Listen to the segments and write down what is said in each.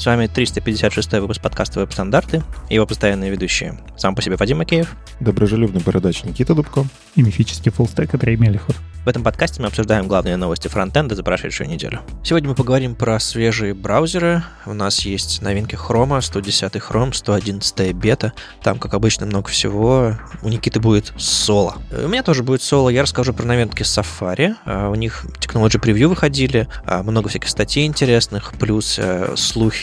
С вами 356 выпуск подкаста «Веб-стандарты» и его постоянные ведущие. Сам по себе Вадим Макеев. Доброжелюбный бородач Никита Дубко. И мифический фуллстек Андрей Мелехов. В этом подкасте мы обсуждаем главные новости фронтенда за прошедшую неделю. Сегодня мы поговорим про свежие браузеры. У нас есть новинки Chrome, 110 Chrome, 111 бета. Там, как обычно, много всего. У Никиты будет соло. У меня тоже будет соло. Я расскажу про новинки Safari. А, у них Technology Preview выходили. А, много всяких статей интересных. Плюс э,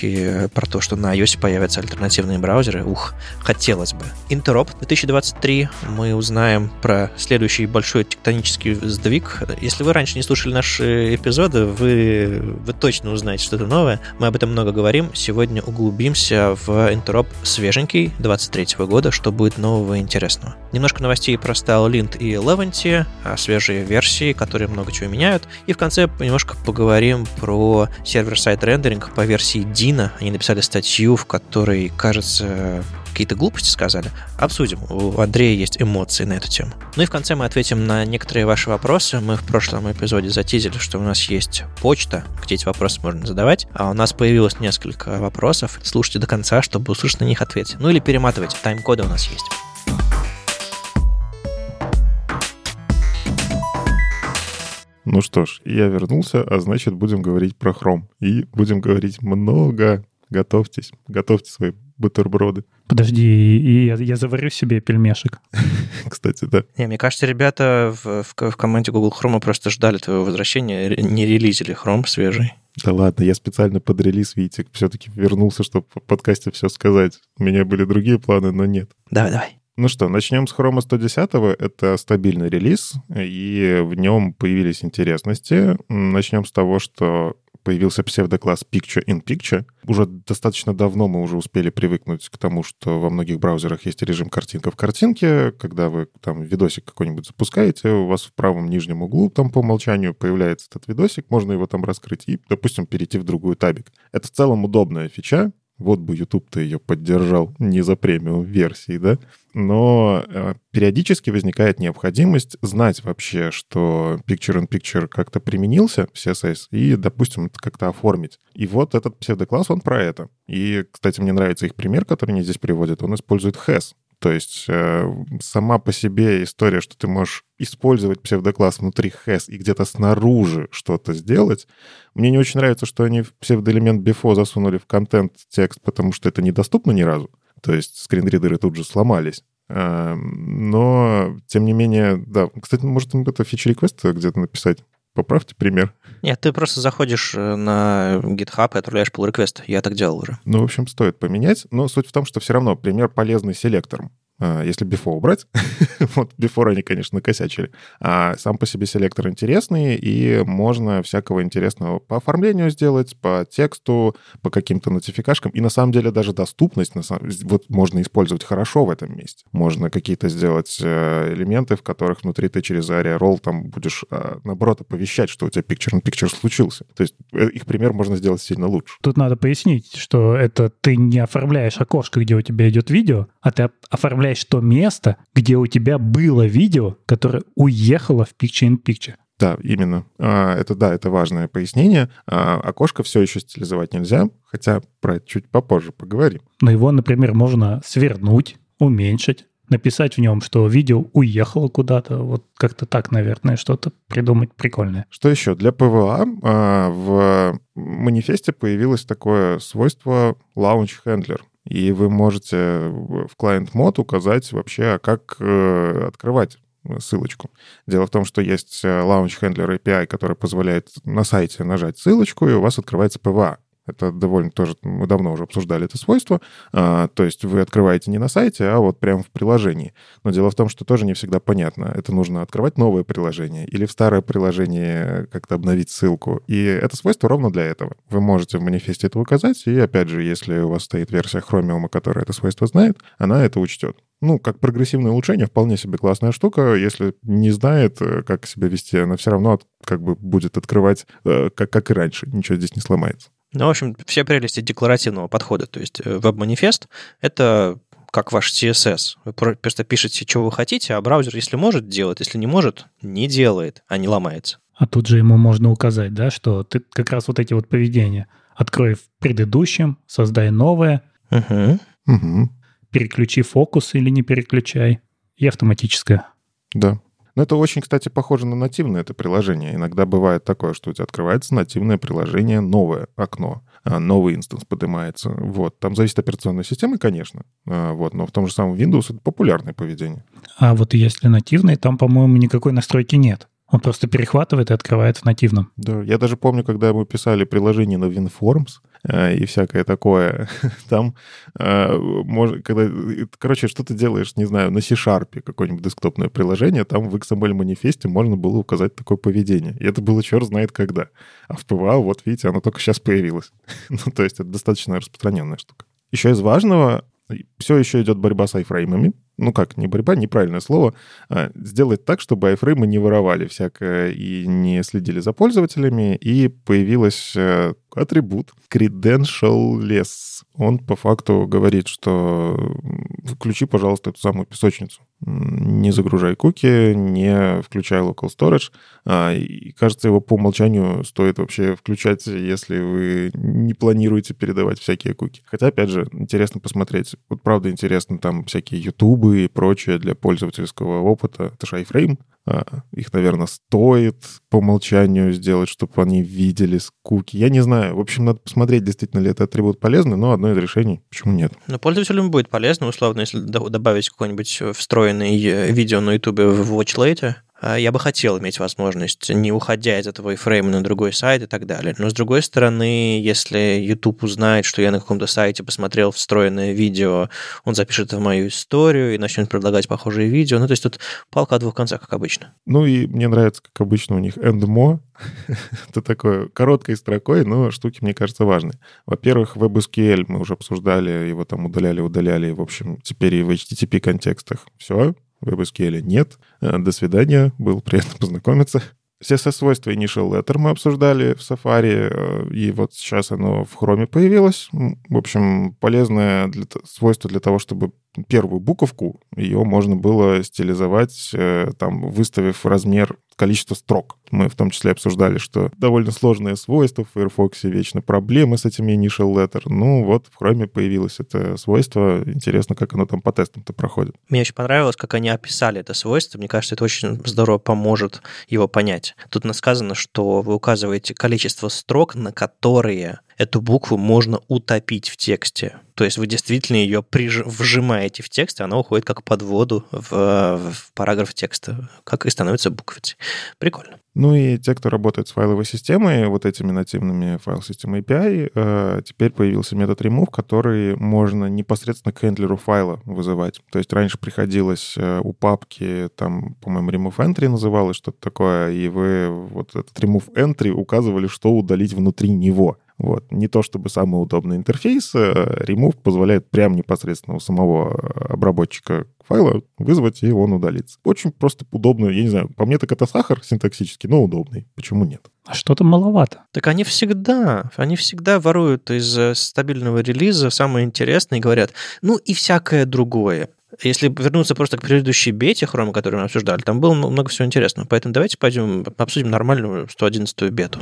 слухи про то, что на iOS появятся альтернативные браузеры. Ух, хотелось бы. Interop 2023. Мы узнаем про следующий большой тектонический сдвиг. Если вы раньше не слушали наши эпизоды, вы, вы точно узнаете что-то новое. Мы об этом много говорим. Сегодня углубимся в Интероп свеженький 23 года, что будет нового и интересного. Немножко новостей про StyleLint и Levanty, а свежие версии, которые много чего меняют. И в конце немножко поговорим про сервер-сайт рендеринг по версии Dino. Они написали статью, в которой, кажется, какие-то глупости сказали. Обсудим. У Андрея есть эмоции на эту тему. Ну и в конце мы ответим на некоторые ваши вопросы. Мы в прошлом эпизоде затизили, что у нас есть почта, где эти вопросы можно задавать. А у нас появилось несколько вопросов. Слушайте до конца, чтобы услышать на них ответ. Ну или перематывайте. Тайм-коды у нас есть. Ну что ж, я вернулся, а значит будем говорить про Chrome. И будем говорить много. Готовьтесь, готовьте свои бутерброды. Подожди, и я, я заварю себе пельмешек. Кстати, да. Не, мне кажется, ребята в, в, в команде Google Chrome просто ждали твоего возвращения, не релизили Chrome свежий. Да ладно, я специально под релиз, видите, все-таки вернулся, чтобы в подкасте все сказать. У меня были другие планы, но нет. Давай, давай. Ну что, начнем с Chrome 110. Это стабильный релиз, и в нем появились интересности. Начнем с того, что появился псевдокласс Picture in Picture. Уже достаточно давно мы уже успели привыкнуть к тому, что во многих браузерах есть режим картинка в картинке. Когда вы там видосик какой-нибудь запускаете, у вас в правом нижнем углу там по умолчанию появляется этот видосик, можно его там раскрыть и, допустим, перейти в другую табик. Это в целом удобная фича, вот бы YouTube-то ее поддержал не за премиум версии, да? Но э, периодически возникает необходимость знать вообще, что Picture-in-Picture как-то применился в CSS и, допустим, это как-то оформить. И вот этот псевдокласс, он про это. И, кстати, мне нравится их пример, который они здесь приводят. Он использует has. То есть э, сама по себе история, что ты можешь использовать псевдокласс внутри has и где-то снаружи что-то сделать. Мне не очень нравится, что они псевдоэлемент before засунули в контент текст, потому что это недоступно ни разу. То есть скринридеры тут же сломались. Э, но, тем не менее, да. Кстати, может, это фичи реквест где-то написать? Поправьте пример. Нет, ты просто заходишь э, на GitHub и отправляешь pull request. Я так делал уже. Ну, в общем, стоит поменять. Но суть в том, что все равно пример полезный селектором. А, если before убрать, вот before они, конечно, накосячили, а сам по себе селектор интересный, и можно всякого интересного по оформлению сделать, по тексту, по каким-то нотификашкам, и на самом деле даже доступность на самом... вот можно использовать хорошо в этом месте. Можно какие-то сделать э, элементы, в которых внутри ты через ARIA Roll там будешь, а, наоборот, оповещать, что у тебя picture-in-picture случился. То есть э, их пример можно сделать сильно лучше. Тут надо пояснить, что это ты не оформляешь окошко, где у тебя идет видео, а ты оформляешь оставляешь то место, где у тебя было видео, которое уехало в Picture-in-Picture. Да, именно. А, это да, это важное пояснение. А, окошко все еще стилизовать нельзя, хотя про это чуть попозже поговорим. Но его, например, можно свернуть, уменьшить, написать в нем, что видео уехало куда-то. Вот как-то так, наверное, что-то придумать прикольное. Что еще? Для PWA а, в манифесте появилось такое свойство Launch Handler. И вы можете в client mode указать вообще, а как э, открывать ссылочку. Дело в том, что есть э, Launch Handler API, который позволяет на сайте нажать ссылочку, и у вас открывается PWA. Это довольно тоже, мы давно уже обсуждали это свойство. А, то есть вы открываете не на сайте, а вот прямо в приложении. Но дело в том, что тоже не всегда понятно. Это нужно открывать новое приложение или в старое приложение как-то обновить ссылку. И это свойство ровно для этого. Вы можете в манифесте это указать, и опять же, если у вас стоит версия Chromium, которая это свойство знает, она это учтет. Ну, как прогрессивное улучшение, вполне себе классная штука. Если не знает, э, как себя вести, она все равно как бы будет открывать, э, как, как и раньше. Ничего здесь не сломается. Ну, в общем, все прелести декларативного подхода. То есть э, веб-манифест — это как ваш CSS. Вы просто пишете, что вы хотите, а браузер, если может, делает, если не может, не делает, а не ломается. А тут же ему можно указать, да, что ты как раз вот эти вот поведения. Открой в предыдущем, создай новое, Угу. Переключи фокус или не переключай, и автоматическое. Да. Но это очень, кстати, похоже на нативное это приложение. Иногда бывает такое, что у тебя открывается нативное приложение, новое окно, а, новый инстанс поднимается. Вот. Там зависит от операционной системы, конечно. А, Вот. Но в том же самом Windows это популярное поведение. А вот если нативный, там, по-моему, никакой настройки нет. Он просто перехватывает и открывает в нативном. Да, я даже помню, когда мы писали приложение на WinForms и всякое такое, там, э, мож- когда, э, короче, что ты делаешь, не знаю, на C-Sharp какое-нибудь десктопное приложение, там в XML-манифесте можно было указать такое поведение. И это было черт знает когда. А в PWA, вот видите, оно только сейчас появилось. ну, то есть это достаточно распространенная штука. Еще из важного, все еще идет борьба с айфреймами. Ну как, не борьба, неправильное слово. А, сделать так, чтобы айфреймы не воровали всякое и не следили за пользователями. И появилась э, атрибут credentialless. Он по факту говорит, что включи, пожалуйста, эту самую песочницу. Не загружай куки, не включай local storage. А, И кажется, его по умолчанию стоит вообще включать, если вы не планируете передавать всякие куки. Хотя, опять же, интересно посмотреть. Вот правда интересно, там всякие ютубы и прочее для пользовательского опыта. Это же iFrame. А, Их, наверное, стоит по умолчанию сделать, чтобы они видели куки. Я не знаю. В общем, надо посмотреть, действительно ли это атрибут полезный, но одно из решений. Почему нет? Но пользователям будет полезно, условно, если до- добавить какой-нибудь встроенный э, видео на YouTube в WatchLate, а, я бы хотел иметь возможность не уходя из этого фрейма на другой сайт и так далее. Но с другой стороны, если YouTube узнает, что я на каком-то сайте посмотрел встроенное видео, он запишет это в мою историю и начнет предлагать похожие видео. Ну, то есть тут палка о двух концах, как обычно. Ну и мне нравится, как обычно у них endmo. Это такое короткой строкой, но штуки, мне кажется, важные. Во-первых, WebSQL мы уже обсуждали, его там удаляли, удаляли. В общем, теперь и в HTTP контекстах все. WebSQL нет. Э, До свидания. Было приятно познакомиться. CSS-свойство Initial Letter мы обсуждали в Safari, э, и вот сейчас оно в Chrome появилось. В общем, полезное для свойство для того, чтобы первую буковку, ее можно было стилизовать, э, там, выставив размер количество строк. Мы в том числе обсуждали, что довольно сложное свойство в Firefox, вечно проблемы с этими initial letter. Ну вот, в Chrome появилось это свойство. Интересно, как оно там по тестам-то проходит. Мне очень понравилось, как они описали это свойство. Мне кажется, это очень здорово поможет его понять. Тут сказано, что вы указываете количество строк, на которые эту букву можно утопить в тексте. То есть вы действительно ее приж... вжимаете в текст, и она уходит как под воду в, в параграф текста, как и становится буквицей. Прикольно. Ну и те, кто работает с файловой системой, вот этими нативными файл системы API, э, теперь появился метод remove, который можно непосредственно к хендлеру файла вызывать. То есть раньше приходилось э, у папки, там, по-моему, remove entry называлось что-то такое, и вы вот этот remove entry указывали, что удалить внутри него. Вот. Не то чтобы самый удобный интерфейс, э, remove позволяет прямо непосредственно у самого э, обработчика файла вызвать, и он удалится. Очень просто удобно. Я не знаю, по мне так это сахар синтаксический, но удобный. Почему нет? А что-то маловато. Так они всегда, они всегда воруют из э, стабильного релиза самое интересное и говорят, ну и всякое другое. Если вернуться просто к предыдущей бете хрома, которую мы обсуждали, там было много всего интересного. Поэтому давайте пойдем обсудим нормальную 111 бету.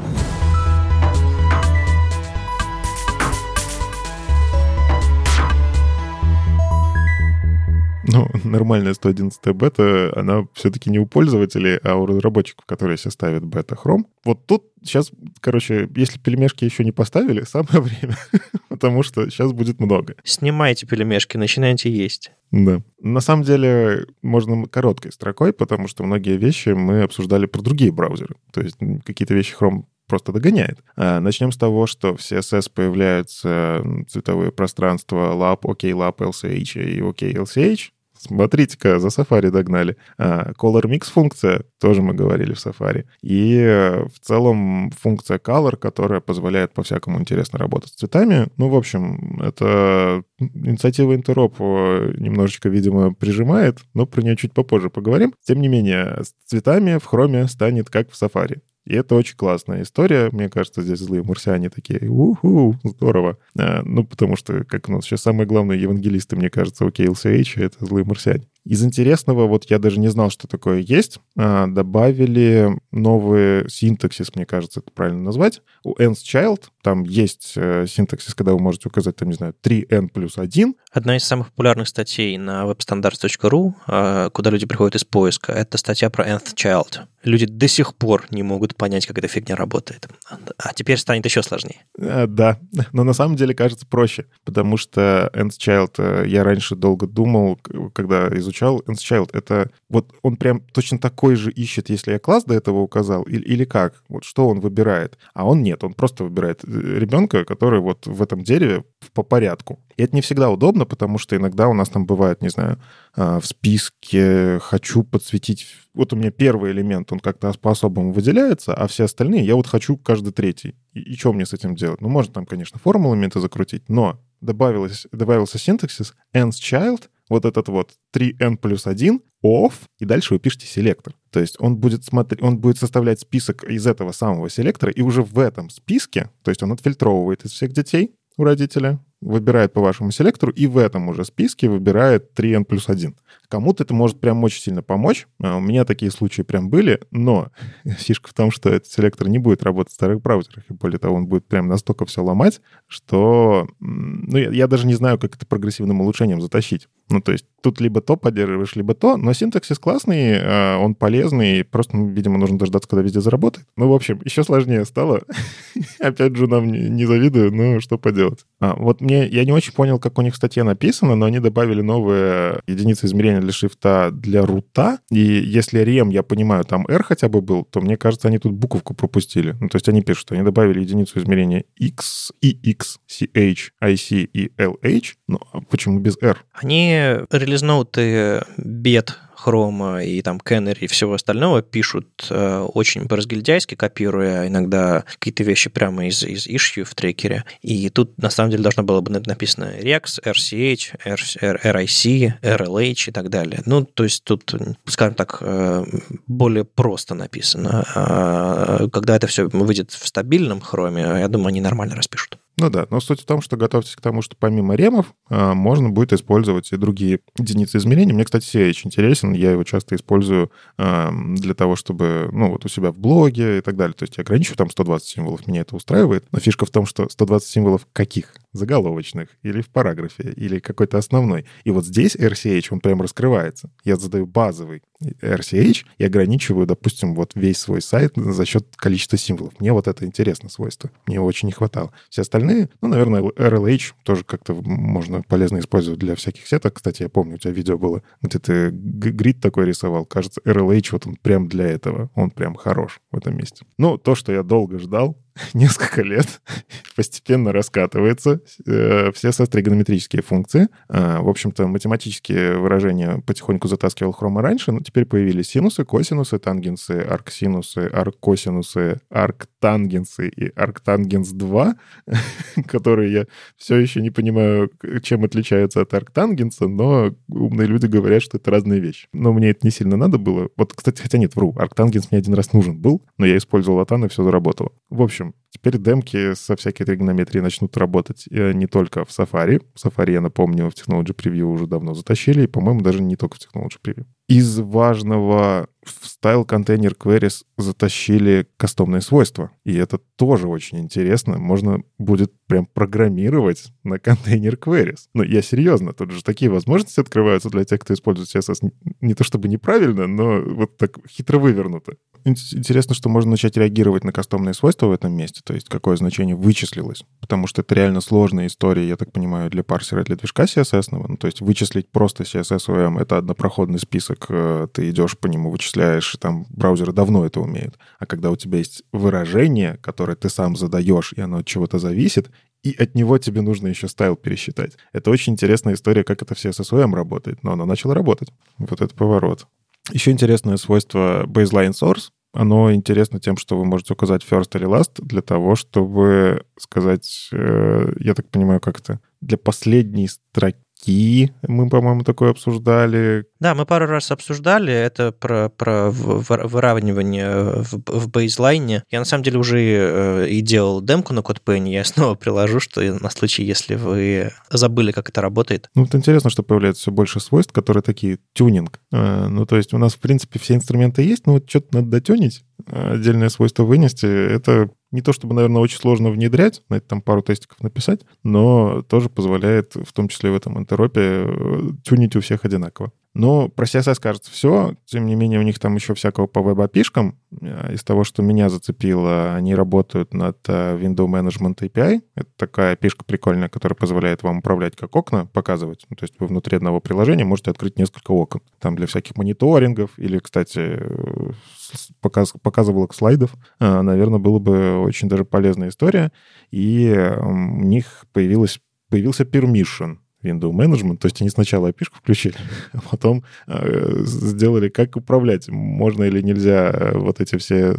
Ну, нормальная 111 бета, она все-таки не у пользователей, а у разработчиков, которые себе ставят бета-хром. Вот тут сейчас, короче, если пельмешки еще не поставили, самое время, потому что сейчас будет много. Снимайте пельмешки, начинайте есть. Да. На самом деле, можно короткой строкой, потому что многие вещи мы обсуждали про другие браузеры. То есть какие-то вещи Chrome просто догоняет. А, начнем с того, что в CSS появляются цветовые пространства lab, OKLab, LCH и OKLCH. Смотрите-ка, за Safari догнали. А, Color Mix функция, тоже мы говорили в Safari. И э, в целом функция Color, которая позволяет по-всякому интересно работать с цветами. Ну, в общем, это инициатива Interop э, немножечко, видимо, прижимает, но про нее чуть попозже поговорим. Тем не менее, с цветами в Chrome станет как в Safari. И это очень классная история. Мне кажется, здесь злые марсиане такие, уху, здорово. А, ну, потому что, как у нас сейчас самые главные евангелисты, мне кажется, у KLCH, это злые марсиане. Из интересного, вот я даже не знал, что такое есть, а, добавили новый синтаксис, мне кажется, это правильно назвать. У nth child там есть э, синтаксис, когда вы можете указать, там, не знаю, 3n плюс 1. Одна из самых популярных статей на webstandards.ru, а, куда люди приходят из поиска, это статья про nth child. Люди до сих пор не могут понять, как эта фигня работает. А теперь станет еще сложнее. А, да, но на самом деле кажется проще, потому что nth child, э, я раньше долго думал, когда изучал, nth child — это вот он прям точно такой же ищет, если я класс до этого указал, или, или как? Вот что он выбирает? А он нет, он просто выбирает э, ребенка, который вот в этом дереве по порядку. И это не всегда удобно, потому что иногда у нас там бывает, не знаю, а, в списке хочу подсветить... Вот у меня первый элемент, он как-то по-особому выделяется, а все остальные я вот хочу каждый третий. И, и что мне с этим делать? Ну, можно там, конечно, формулами это закрутить, но добавилось, добавился синтаксис ends child, вот этот вот 3n плюс 1, off, и дальше вы пишете селектор. То есть он будет, смотреть, он будет составлять список из этого самого селектора, и уже в этом списке, то есть он отфильтровывает из всех детей у родителя, выбирает по вашему селектору, и в этом уже списке выбирает 3n плюс 1. Кому-то это может прям очень сильно помочь. А у меня такие случаи прям были, но фишка в том, что этот селектор не будет работать в старых браузерах, и более того, он будет прям настолько все ломать, что ну, я, я даже не знаю, как это прогрессивным улучшением затащить. Ну, то есть тут либо то поддерживаешь, либо то, но синтаксис классный, а, он полезный, просто, ну, видимо, нужно дождаться, когда везде заработает. Ну, в общем, еще сложнее стало. Опять же, нам не, завидую, но что поделать. А, вот мне, я не очень понял, как у них в статье написано, но они добавили новые единицы измерения для шрифта для рута, и если рем, я понимаю, там R хотя бы был, то мне кажется, они тут буковку пропустили. Ну, то есть они пишут, что они добавили единицу измерения X, EX, CH, IC и LH, но почему без R? Они релизноуты бед Хрома и там Canary и всего остального пишут э, очень по-разгильдяйски, копируя иногда какие-то вещи прямо из, из issue в трекере. И тут на самом деле должно было бы написано Rex, RCH, RIC, RLH и так далее. Ну, то есть тут, скажем так, э, более просто написано. А когда это все выйдет в стабильном хроме, я думаю, они нормально распишут. Ну да, но суть в том, что готовьтесь к тому, что помимо ремов а, можно будет использовать и другие единицы измерения. Мне, кстати, CH интересен, я его часто использую а, для того, чтобы, ну, вот у себя в блоге и так далее. То есть я ограничиваю там 120 символов, меня это устраивает. Но фишка в том, что 120 символов каких? Заголовочных или в параграфе, или какой-то основной. И вот здесь RCH, он прям раскрывается. Я задаю базовый RCH и ограничиваю, допустим, вот весь свой сайт за счет количества символов. Мне вот это интересно свойство. Мне его очень не хватало. Все остальные ну, наверное, RLH тоже как-то можно полезно использовать для всяких сеток. Кстати, я помню, у тебя видео было, где ты грид такой рисовал. Кажется, RLH вот он прям для этого. Он прям хорош в этом месте. Ну, то, что я долго ждал, несколько лет постепенно раскатывается э, все состригонометрические функции. Э, в общем-то, математические выражения потихоньку затаскивал хрома раньше, но теперь появились синусы, косинусы, тангенсы, арксинусы, арккосинусы, арктангенсы и арктангенс 2, которые я все еще не понимаю, чем отличаются от арктангенса, но умные люди говорят, что это разные вещи. Но мне это не сильно надо было. Вот, кстати, хотя нет, вру, арктангенс мне один раз нужен был, но я использовал латан, и все заработало. В общем, общем, теперь демки со всякой тригонометрией начнут работать э, не только в Safari. Safari, я напомню, в Technology Preview уже давно затащили, и, по-моему, даже не только в Technology Preview. Из важного в Style Container Queries затащили кастомные свойства. И это тоже очень интересно. Можно будет прям программировать на контейнер queries. Но я серьезно, тут же такие возможности открываются для тех, кто использует CSS не то чтобы неправильно, но вот так хитро вывернуто. Интересно, что можно начать реагировать на кастомные свойства в этом месте, то есть какое значение вычислилось, потому что это реально сложная история, я так понимаю, для парсера, для движка CSS. Ну, то есть вычислить просто CSS OM — это однопроходный список, э, ты идешь по нему, вычисляешь, там браузеры давно это умеют. А когда у тебя есть выражение, которое ты сам задаешь, и оно от чего-то зависит, и от него тебе нужно еще стайл пересчитать. Это очень интересная история, как это все SSOM работает, но оно начало работать. Вот это поворот. Еще интересное свойство baseline source. Оно интересно тем, что вы можете указать first или last для того, чтобы сказать, э, я так понимаю, как это, для последней строки ski мы, по-моему, такое обсуждали. Да, мы пару раз обсуждали это про, про выравнивание в, в бейзлайне. Я на самом деле уже э, и делал демку на CodePen, я снова приложу, что на случай, если вы забыли, как это работает. Ну, вот интересно, что появляется все больше свойств, которые такие тюнинг. Э, ну, то есть у нас, в принципе, все инструменты есть, но вот что-то надо дотюнить, отдельное свойство вынести. Это не то чтобы, наверное, очень сложно внедрять, на это там пару тестиков написать, но тоже позволяет, в том числе в этом интеропе, э, тюнить у всех одинаково. Но про CSS кажется все. Тем не менее, у них там еще всякого по веб-апишкам. Э, из того, что меня зацепило, они работают над э, Window Management API. Это такая пишка прикольная, которая позволяет вам управлять как окна, показывать. Ну, то есть вы внутри одного приложения можете открыть несколько окон. Там для всяких мониторингов или, кстати, показ, показывалок слайдов, э, наверное, было бы очень даже полезная история. И у них появилась, появился permission window management, то есть они сначала api включили, а потом э, сделали, как управлять, можно или нельзя э, вот эти все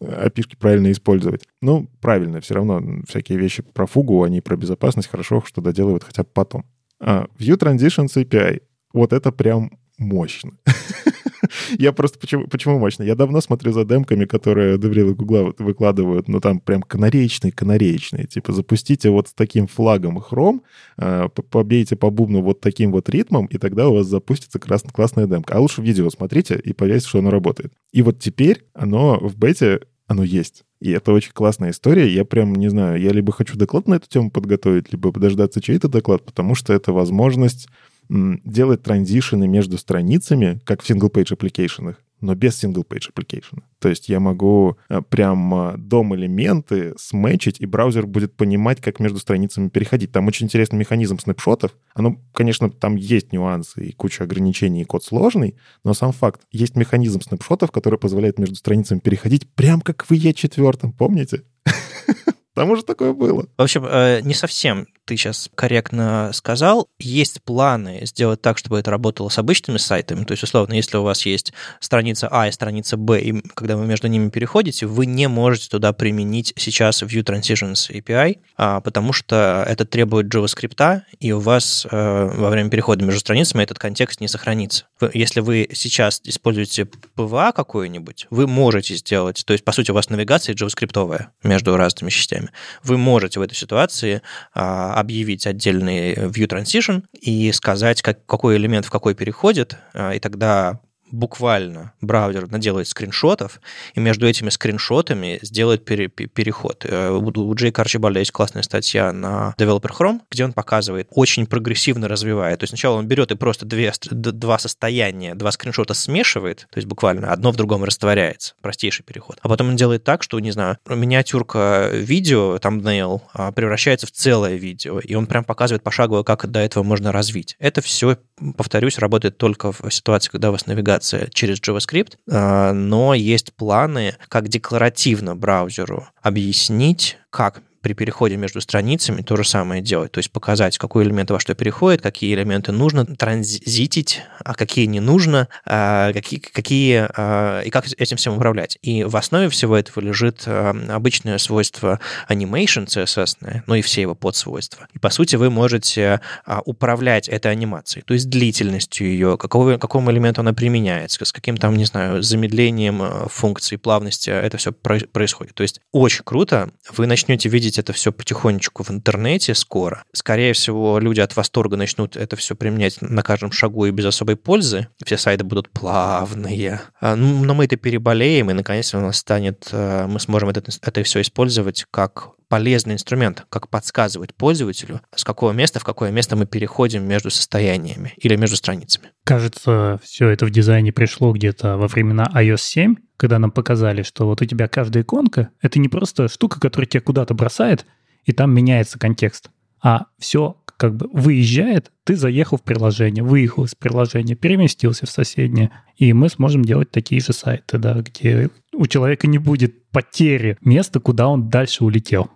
api правильно использовать. Ну, правильно, все равно всякие вещи про фугу, они про безопасность хорошо, что доделывают хотя бы потом. А, View Transitions API. Вот это прям мощно. Я просто почему, почему мощно? Я давно смотрю за демками, которые Деврил и Гугла выкладывают, но там прям канареечные, канареечные. Типа запустите вот с таким флагом Chrome, а, побейте по бубну вот таким вот ритмом, и тогда у вас запустится крас- классная демка. А лучше видео смотрите и поверьте, что оно работает. И вот теперь оно в бете, оно есть. И это очень классная история. Я прям, не знаю, я либо хочу доклад на эту тему подготовить, либо подождаться чей-то доклад, потому что это возможность делать транзишены между страницами, как в single-page application, но без single-page application. То есть я могу э, прям э, дом-элементы сметчить, и браузер будет понимать, как между страницами переходить. Там очень интересный механизм снапшотов. Оно, конечно, там есть нюансы и куча ограничений, и код сложный, но сам факт, есть механизм снапшотов, который позволяет между страницами переходить прям как в E4, помните? Там уже такое было. В общем, э, не совсем ты сейчас корректно сказал. Есть планы сделать так, чтобы это работало с обычными сайтами. То есть, условно, если у вас есть страница А и страница Б, и когда вы между ними переходите, вы не можете туда применить сейчас View Transitions API, а, потому что это требует JavaScript, и у вас э, во время перехода между страницами этот контекст не сохранится. Если вы сейчас используете PVA какой-нибудь, вы можете сделать, то есть, по сути, у вас навигация JavaScript между разными частями вы можете в этой ситуации а, объявить отдельный view transition и сказать, как, какой элемент в какой переходит, а, и тогда буквально браузер наделает скриншотов, и между этими скриншотами сделает пере, переход. Э, у Джейка Арчибальда есть классная статья на Developer Chrome, где он показывает, очень прогрессивно развивает. То есть сначала он берет и просто две, два состояния, два скриншота смешивает, то есть буквально одно в другом растворяется, простейший переход. А потом он делает так, что, не знаю, миниатюрка видео, там thumbnail, а, превращается в целое видео, и он прям показывает пошагово, как до этого можно развить. Это все, повторюсь, работает только в ситуации, когда у вас навигация реализация через JavaScript, а, но есть планы, как декларативно браузеру объяснить, как при переходе между страницами то же самое делать. То есть показать, какой элемент во что переходит, какие элементы нужно транзитить, а какие не нужно, а какие, какие а, и как этим всем управлять. И в основе всего этого лежит а, обычное свойство animation CSS, ну и все его подсвойства. И по сути вы можете управлять этой анимацией, то есть длительностью ее, какого, какому элементу она применяется, с каким там, не знаю, замедлением функции плавности это все происходит. То есть очень круто, вы начнете видеть видеть это все потихонечку в интернете скоро. Скорее всего, люди от восторга начнут это все применять на каждом шагу и без особой пользы. Все сайты будут плавные. А, ну, но мы это переболеем, и наконец у нас станет, э, мы сможем это, это все использовать как полезный инструмент, как подсказывать пользователю, с какого места в какое место мы переходим между состояниями или между страницами. Кажется, все это в дизайне пришло где-то во времена iOS 7, когда нам показали, что вот у тебя каждая иконка — это не просто штука, которая тебя куда-то бросает, и там меняется контекст, а все как бы выезжает, ты заехал в приложение, выехал из приложения, переместился в соседнее, и мы сможем делать такие же сайты, да, где у человека не будет потери места, куда он дальше улетел.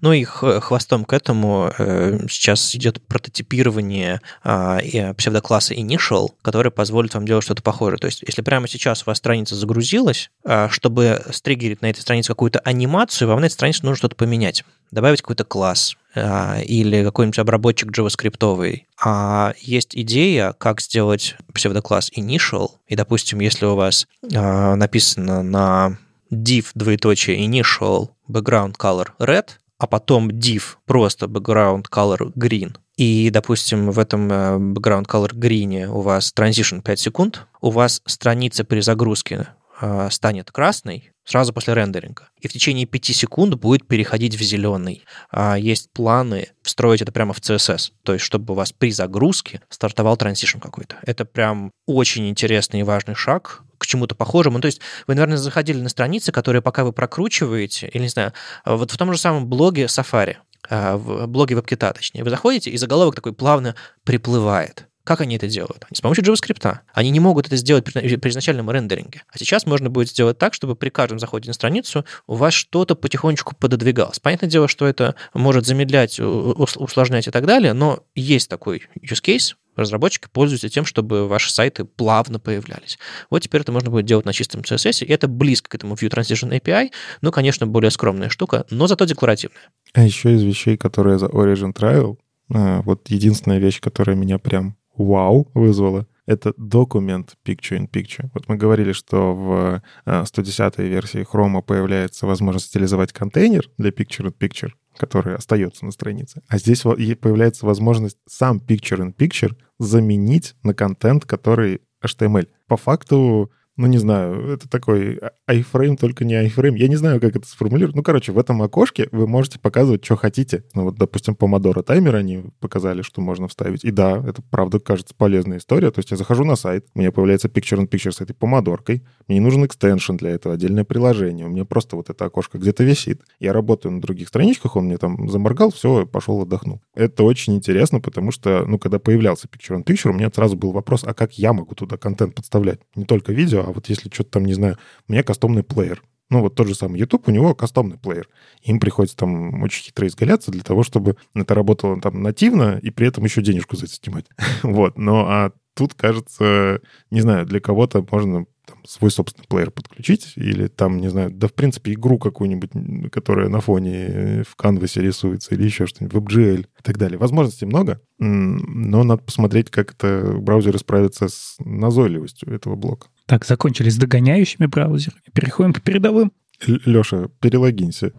Ну и хвостом к этому э, сейчас идет прототипирование э, псевдокласса Initial, который позволит вам делать что-то похожее. То есть если прямо сейчас у вас страница загрузилась, э, чтобы стригерить на этой странице какую-то анимацию, вам на этой странице нужно что-то поменять. Добавить какой-то класс, или какой-нибудь обработчик JavaScript, А есть идея, как сделать псевдокласс initial, и, допустим, если у вас э, написано на div двоеточие initial background color red, а потом div просто background color green, и, допустим, в этом э, background color green у вас transition 5 секунд, у вас страница при загрузке э, станет красной сразу после рендеринга. И в течение 5 секунд будет переходить в зеленый. А есть планы встроить это прямо в CSS. То есть, чтобы у вас при загрузке стартовал транзишн какой-то. Это прям очень интересный и важный шаг к чему-то похожему. Ну, то есть вы, наверное, заходили на страницы, которые пока вы прокручиваете, или, не знаю, вот в том же самом блоге Safari, а, в блоге WebKit, точнее, вы заходите, и заголовок такой плавно приплывает. Как они это делают? Они с помощью JavaScript. Они не могут это сделать при, при изначальном рендеринге. А сейчас можно будет сделать так, чтобы при каждом заходе на страницу у вас что-то потихонечку пододвигалось. Понятное дело, что это может замедлять, усложнять и так далее, но есть такой use case, разработчики пользуются тем, чтобы ваши сайты плавно появлялись. Вот теперь это можно будет делать на чистом CSS, и это близко к этому View Transition API, но, конечно, более скромная штука, но зато декларативная. А еще из вещей, которые за Origin Trial, а, вот единственная вещь, которая меня прям вау вызвала, это документ Picture in Picture. Вот мы говорили, что в 110-й а, версии Chrome появляется возможность стилизовать контейнер для Picture in Picture, который остается на странице. А здесь появляется возможность сам Picture in Picture заменить на контент, который HTML. По факту ну, не знаю, это такой iFrame, только не iFrame. Я не знаю, как это сформулировать. Ну, короче, в этом окошке вы можете показывать, что хотите. Ну, вот, допустим, Pomodoro таймер они показали, что можно вставить. И да, это, правда, кажется полезная история. То есть я захожу на сайт, у меня появляется Picture-in-Picture с этой помодоркой. Мне не нужен экстеншн для этого, отдельное приложение. У меня просто вот это окошко где-то висит. Я работаю на других страничках, он мне там заморгал, все, пошел отдохнул. Это очень интересно, потому что, ну, когда появлялся Picture-in-Picture, у меня сразу был вопрос, а как я могу туда контент подставлять? Не только видео, а вот если что-то там, не знаю, у меня кастомный плеер. Ну, вот тот же самый YouTube, у него кастомный плеер. Им приходится там очень хитро изгаляться для того, чтобы это работало там нативно и при этом еще денежку за это снимать. вот. Но а тут, кажется, не знаю, для кого-то можно там, свой собственный плеер подключить, или там, не знаю, да, в принципе, игру какую-нибудь, которая на фоне э, в канвасе рисуется, или еще что-нибудь, WebGL и так далее. Возможностей много, но надо посмотреть, как это браузеры справятся с назойливостью этого блока. Так, закончили с догоняющими браузерами. Переходим к передовым. Леша, перелогинься.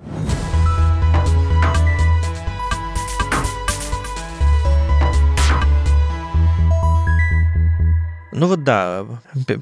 Ну вот да,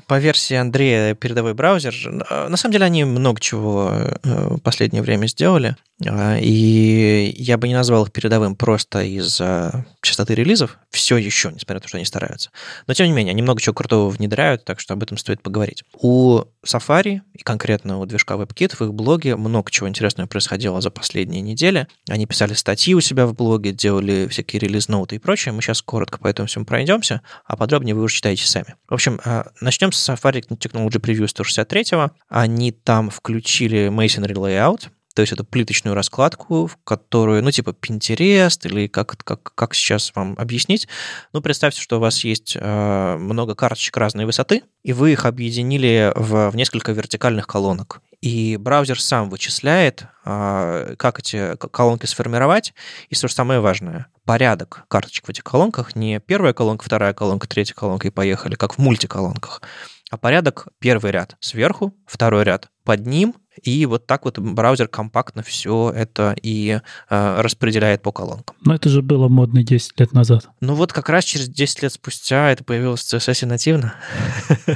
по версии Андрея передовой браузер, э, на самом деле они много чего э, в последнее время сделали. А, и я бы не назвал их передовым просто из-за частоты релизов, все еще, несмотря на то, что они стараются. Но, тем не менее, они много чего крутого внедряют, так что об этом стоит поговорить. У Safari, и конкретно у движка WebKit, в их блоге много чего интересного происходило за последние недели. Они писали статьи у себя в блоге, делали всякие релиз-ноуты и прочее. Мы сейчас коротко по этому всему пройдемся, а подробнее вы уже читаете сами. В общем, а, начнем с Safari Technology Preview 163. Они там включили Masonry Layout, то есть это плиточную раскладку, в которую, ну, типа Pinterest или как, как, как сейчас вам объяснить. Ну, представьте, что у вас есть э, много карточек разной высоты, и вы их объединили в, в несколько вертикальных колонок. И браузер сам вычисляет, э, как эти колонки сформировать. И что же самое важное, порядок карточек в этих колонках не первая колонка, вторая колонка, третья колонка и поехали, как в мультиколонках, а порядок первый ряд сверху, второй ряд под ним, и вот так вот браузер компактно все это и э, распределяет по колонкам. Но это же было модно 10 лет назад. Ну вот как раз через 10 лет спустя это появилось в CSS нативно.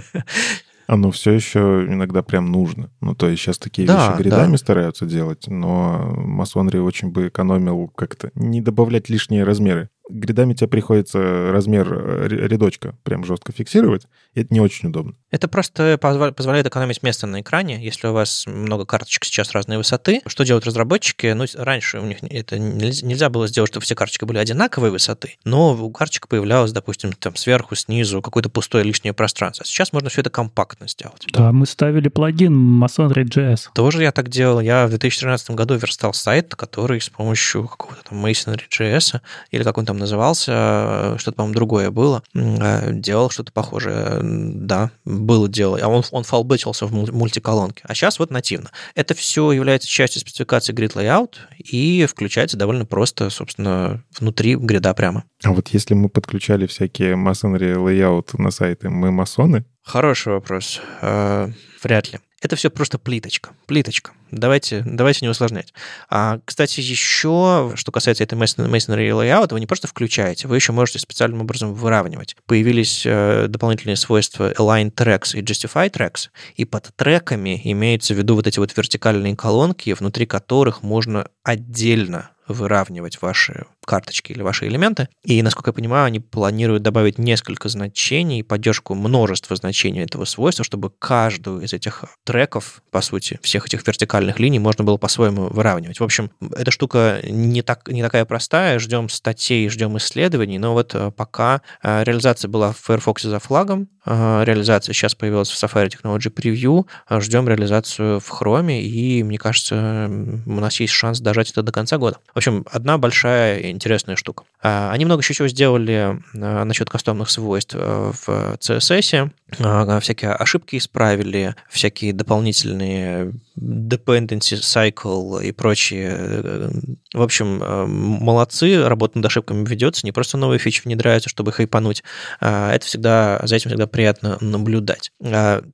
Оно все еще иногда прям нужно. Ну, то есть сейчас такие да, вещи гридами да. стараются делать, но Масонри очень бы экономил как-то не добавлять лишние размеры гридами тебе приходится размер э, рядочка прям жестко фиксировать, и это не очень удобно. Это просто позволяет экономить место на экране, если у вас много карточек сейчас разной высоты. Что делают разработчики? Ну, раньше у них это нельзя было сделать, чтобы все карточки были одинаковой высоты, но у карточек появлялось, допустим, там сверху, снизу какое-то пустое лишнее пространство. сейчас можно все это компактно сделать. Да, мы ставили плагин Masonry.js. Тоже я так делал. Я в 2013 году верстал сайт, который с помощью какого-то там Masonry.js или какой-то там назывался, что-то, по-моему, другое было, делал что-то похожее. Да, было дело. А он, он фалбетился в мультиколонке. А сейчас вот нативно. Это все является частью спецификации Grid Layout и включается довольно просто, собственно, внутри грида прямо. А вот если мы подключали всякие масонри layout на сайты, мы масоны? Хороший вопрос. Вряд ли. Это все просто плиточка. Плиточка. Давайте, давайте не усложнять. А, кстати, еще, что касается этой Masonry Layout, вы не просто включаете, вы еще можете специальным образом выравнивать. Появились э, дополнительные свойства Align Tracks и Justify Tracks, и под треками имеется в виду вот эти вот вертикальные колонки, внутри которых можно отдельно выравнивать ваши карточки или ваши элементы. И, насколько я понимаю, они планируют добавить несколько значений, поддержку множества значений этого свойства, чтобы каждую из этих треков, по сути, всех этих вертикальных линий можно было по-своему выравнивать. В общем, эта штука не, так, не такая простая. Ждем статей, ждем исследований, но вот э, пока э, реализация была в Firefox за флагом, э, реализация сейчас появилась в Safari Technology Preview, ждем реализацию в Chrome, и, мне кажется, у нас есть шанс дожать это до конца года. В общем, одна большая интересная штука. А, они много еще чего сделали а, насчет кастомных свойств э, в CSS. А, всякие ошибки исправили, всякие дополнительные dependency cycle и прочие. В общем, э, молодцы, работа над ошибками ведется, не просто новые фичи внедряются, чтобы хайпануть. Это всегда, за этим всегда приятно наблюдать.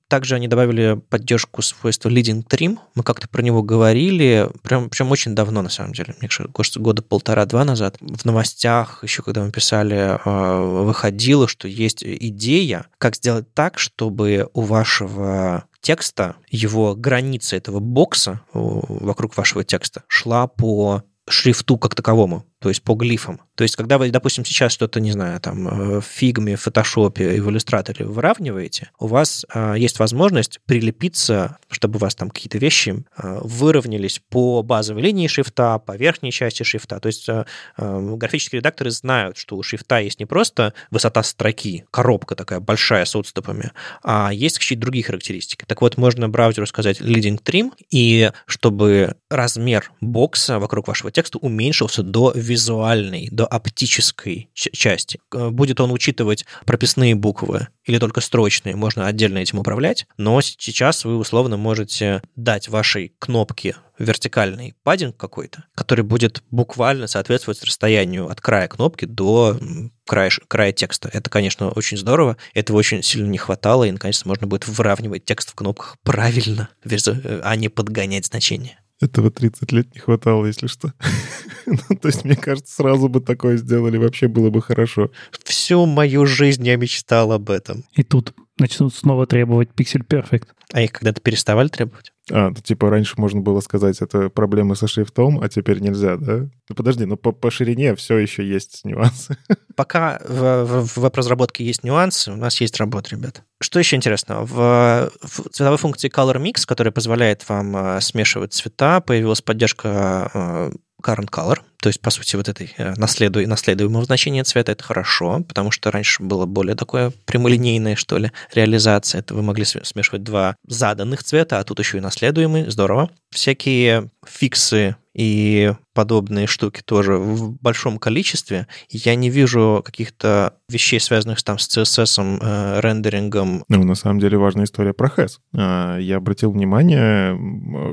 Также они добавили поддержку свойства leading trim. Мы как-то про него говорили, прям, прям очень давно, на самом деле. Мне кажется, года полтора-два назад. В новостях, еще когда мы писали, выходило, что есть идея, как сделать так, чтобы у вашего текста, его граница этого бокса вокруг вашего текста шла по шрифту как таковому, то есть по глифам. То есть, когда вы, допустим, сейчас что-то, не знаю, там, э, в фигме, в фотошопе и в иллюстраторе выравниваете, у вас э, есть возможность прилепиться, чтобы у вас там какие-то вещи э, выровнялись по базовой линии шрифта, по верхней части шрифта. То есть э, э, графические редакторы знают, что у шрифта есть не просто высота строки, коробка такая большая с отступами, а есть какие-то другие характеристики. Так вот, можно браузеру сказать leading trim, и чтобы размер бокса вокруг вашего текста уменьшился до визуальной, до оптической части. Э, будет он учитывать прописные буквы или только строчные, можно отдельно этим управлять, но сейчас вы условно можете дать вашей кнопке вертикальный паддинг какой-то, который будет буквально соответствовать расстоянию от края кнопки до края, края текста. Это, конечно, очень здорово. Этого очень сильно не хватало, и, наконец-то, можно будет выравнивать текст в кнопках правильно, а не подгонять значения. Этого 30 лет не хватало, если что. ну, то есть, мне кажется, сразу бы такое сделали, вообще было бы хорошо. Всю мою жизнь я мечтал об этом. И тут начнут снова требовать Pixel Perfect. А их когда-то переставали требовать? А, ну, типа раньше можно было сказать, это проблемы со шрифтом, а теперь нельзя, да? Ну подожди, но по, по ширине все еще есть нюансы. Пока в, в, в веб-разработке есть нюансы, у нас есть работа, ребят. Что еще интересно? В, в цветовой функции Color Mix, которая позволяет вам э, смешивать цвета, появилась поддержка э, current color, то есть, по сути, вот этой э, наследу... наследуемого значения цвета, это хорошо, потому что раньше было более такое прямолинейное, что ли, реализация. Это вы могли смешивать два заданных цвета, а тут еще и наследуемый, здорово. Всякие фиксы и подобные штуки тоже в большом количестве. Я не вижу каких-то вещей, связанных там с CSS, э, рендерингом. Ну, на самом деле важная история про HES. А, я обратил внимание,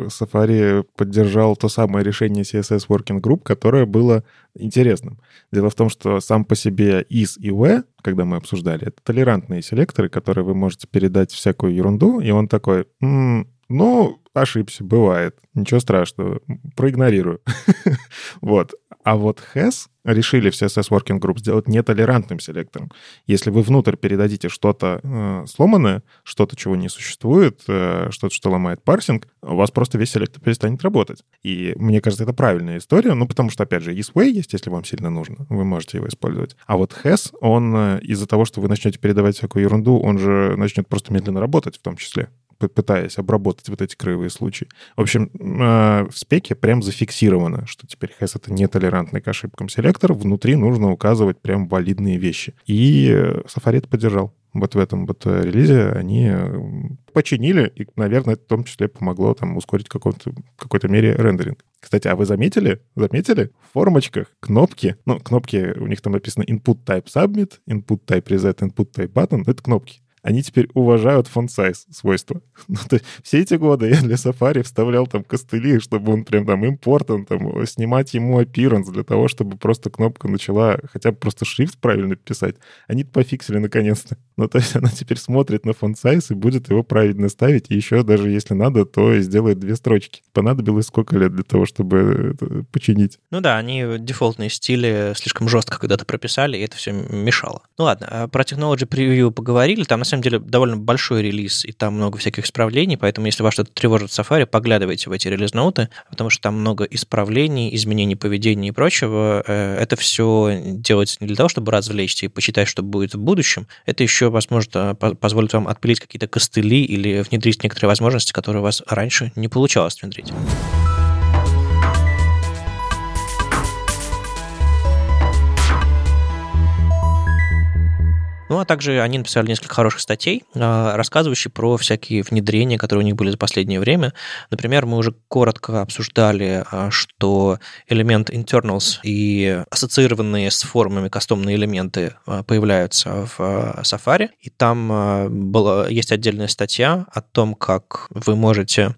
Safari поддержал то самое решение CSS Working Group, которое было интересным. Дело в том, что сам по себе is и w, когда мы обсуждали, это толерантные селекторы, которые вы можете передать всякую ерунду, и он такой, м-м, ну, ошибся, бывает. Ничего страшного, проигнорирую. вот. А вот has решили в CSS Working Group сделать нетолерантным селектором. Если вы внутрь передадите что-то э, сломанное, что-то, чего не существует, э, что-то, что ломает парсинг, у вас просто весь селектор перестанет работать. И мне кажется, это правильная история, ну, потому что, опять же, EastWay есть, если вам сильно нужно, вы можете его использовать. А вот has, он э, из-за того, что вы начнете передавать всякую ерунду, он же начнет просто медленно работать в том числе пытаясь обработать вот эти краевые случаи. В общем, э, в спеке прям зафиксировано, что теперь HES — это нетолерантный к ошибкам селектор. Внутри нужно указывать прям валидные вещи. И Safari это поддержал. вот в этом вот э, релизе они э, починили, и, наверное, это в том числе помогло там ускорить в какой-то, какой-то мере рендеринг. Кстати, а вы заметили, заметили, в формочках кнопки, ну, кнопки, у них там написано input type submit, input type reset, input type button, это кнопки они теперь уважают size свойства. Ну, то есть все эти годы я для Safari вставлял там костыли, чтобы он прям там important, там, снимать ему appearance для того, чтобы просто кнопка начала хотя бы просто шрифт правильно писать. Они пофиксили наконец-то. Ну, то есть она теперь смотрит на size и будет его правильно ставить, и еще даже если надо, то сделает две строчки. Понадобилось сколько лет для того, чтобы это починить? Ну да, они дефолтные стили слишком жестко когда-то прописали, и это все мешало. Ну ладно, а про Technology Preview поговорили, там на самом деле довольно большой релиз, и там много всяких исправлений, поэтому если вас что-то тревожит в Safari, поглядывайте в эти релиз-ноуты, потому что там много исправлений, изменений поведения и прочего. Э, это все делается не для того, чтобы развлечься и почитать, что будет в будущем. Это еще, возможно, позволит вам отпилить какие-то костыли или внедрить некоторые возможности, которые у вас раньше не получалось внедрить. Ну, а также они написали несколько хороших статей, а, рассказывающих про всякие внедрения, которые у них были за последнее время. Например, мы уже коротко обсуждали, а, что элемент internals и ассоциированные с формами кастомные элементы а, появляются в Safari, и там была, есть отдельная статья о том, как вы можете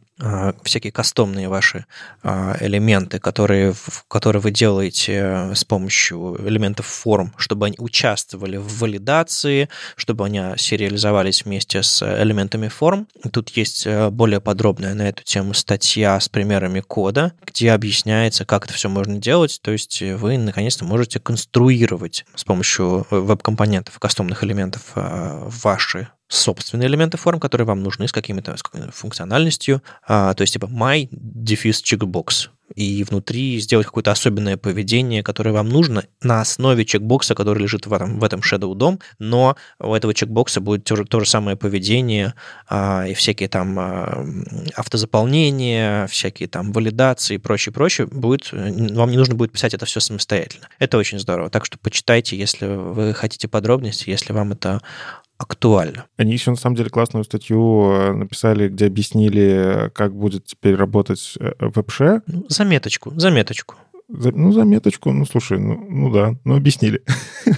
всякие кастомные ваши а, элементы, которые, которые вы делаете с помощью элементов форм, чтобы они участвовали в валидации, чтобы они сериализовались вместе с элементами форм. Тут есть э, более подробная на эту тему статья с примерами кода, где объясняется, как это все можно делать. То есть вы наконец-то можете конструировать с помощью веб-компонентов, кастомных элементов а, ваши собственные элементы форм, которые вам нужны с какими-то, функциональностью. А, то есть типа my diffuse checkbox. И внутри сделать какое-то особенное поведение, которое вам нужно на основе чекбокса, который лежит в этом, в этом Shadow DOM, но у этого чекбокса будет то же, то же самое поведение а, и всякие там а, автозаполнения, всякие там валидации и прочее, прочее. Будет, вам не нужно будет писать это все самостоятельно. Это очень здорово. Так что почитайте, если вы хотите подробности, если вам это актуально. Они еще, на самом деле, классную статью э, написали, где объяснили, как будет теперь работать э, WebShare. Ну, заметочку, заметочку. Ну, заметочку, ну, слушай, ну, ну да, ну, объяснили.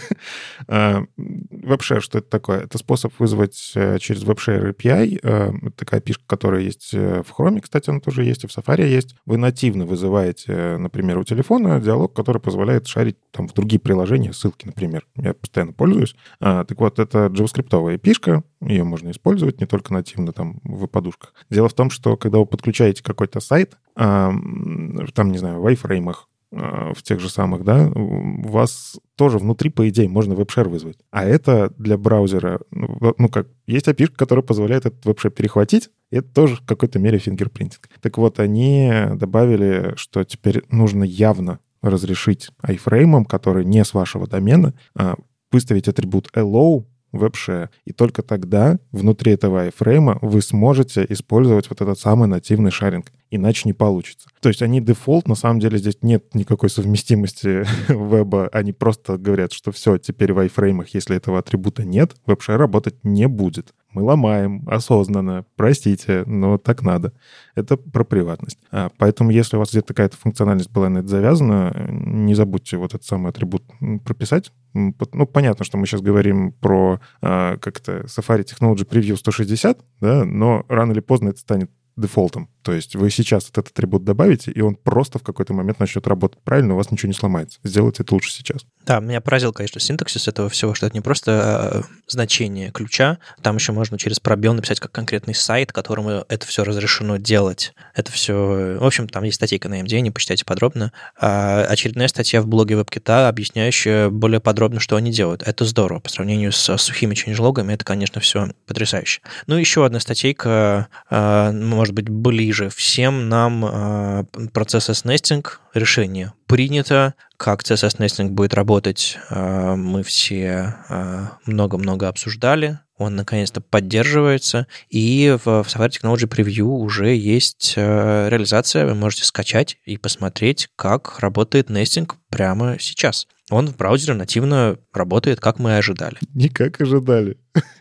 А, WebShare, что это такое? Это способ вызвать э, через WebShare API, э, такая пишка, которая есть э, в Chrome, кстати, она тоже есть, и в Safari есть. Вы нативно вызываете, например, у телефона диалог, который позволяет шарить там в другие приложения, ссылки, например. Я постоянно пользуюсь. А, так вот, это JavaScript пишка, ее можно использовать не только нативно там в подушках. Дело в том, что когда вы подключаете какой-то сайт, там, не знаю, в iFrame, в тех же самых, да, у вас тоже внутри, по идее, можно Web Share вызвать. А это для браузера, ну, ну как, есть API, которая позволяет этот Web Share перехватить, и это тоже в какой-то мере fingerprinting. Так вот, они добавили, что теперь нужно явно разрешить iframe -ам, который не с вашего домена, а выставить атрибут allow WebShare. И только тогда внутри этого iframe вы сможете использовать вот этот самый нативный шаринг. Иначе не получится. То есть они дефолт, на самом деле здесь нет никакой совместимости веба. Они просто говорят, что все, теперь в iframe, если этого атрибута нет, WebShare работать не будет мы ломаем осознанно, простите, но так надо. Это про приватность. А, поэтому если у вас где-то какая-то функциональность была на это завязана, не забудьте вот этот самый атрибут прописать. Ну, понятно, что мы сейчас говорим про а, как-то Safari Technology Preview 160, да, но рано или поздно это станет дефолтом. То есть вы сейчас этот атрибут добавите, и он просто в какой-то момент начнет работать правильно, у вас ничего не сломается. Сделайте это лучше сейчас. Да, меня поразил, конечно, синтаксис этого всего, что это не просто э, значение ключа, там еще можно через пробел написать как конкретный сайт, которому это все разрешено делать. Это все... В общем, там есть статейка на MD, не почитайте подробно. А очередная статья в блоге WebKit, объясняющая более подробно, что они делают. Это здорово. По сравнению с сухими ченджлогами, это, конечно, все потрясающе. Ну, еще одна статейка, э, может быть, ближе всем нам э, процесс S-nesting, решение принято, как CSS Nesting будет работать, э, мы все э, много-много обсуждали. Он наконец-то поддерживается. И в Safari Technology Preview уже есть реализация. Вы можете скачать и посмотреть, как работает нестинг прямо сейчас. он в браузере нативно работает, как мы и ожидали. Не как ожидали.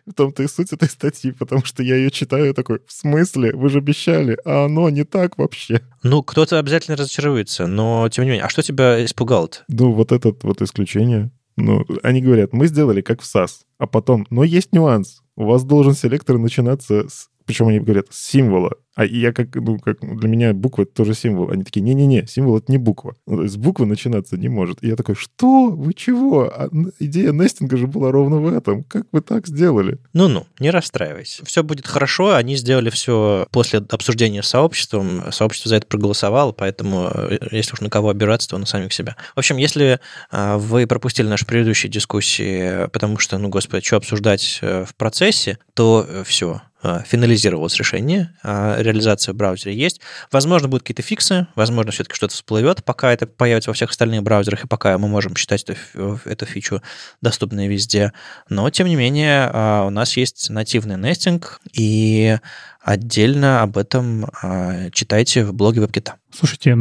В том-то и суть этой статьи, потому что я ее читаю такой, в смысле? Вы же обещали, а оно не так вообще. Ну, кто-то обязательно разочаруется, но тем не менее. А что тебя испугало-то? Ну, вот это вот исключение. Ну, они говорят, мы сделали как в SAS, а потом, но есть нюанс. У вас должен селектор начинаться с причем они говорят с символа. А я как, ну, как для меня буква это тоже символ. Они такие, не-не-не, символ это не буква. Ну, с буквы начинаться не может. И я такой, что? Вы чего? А идея нестинга же была ровно в этом. Как вы так сделали? Ну-ну, не расстраивайся. Все будет хорошо. Они сделали все после обсуждения с сообществом. Сообщество за это проголосовало, поэтому э, если уж на кого обираться, то на самих себя. В общем, если а, вы пропустили наши предыдущие дискуссии, потому что, ну, господи, что обсуждать э, в процессе, то э, все, финализировалось решение, реализация в браузере есть. Возможно, будут какие-то фиксы, возможно, все-таки что-то всплывет, пока это появится во всех остальных браузерах, и пока мы можем считать эту, эту фичу доступной везде. Но, тем не менее, у нас есть нативный нестинг, и отдельно об этом читайте в блоге WebKit. Слушайте,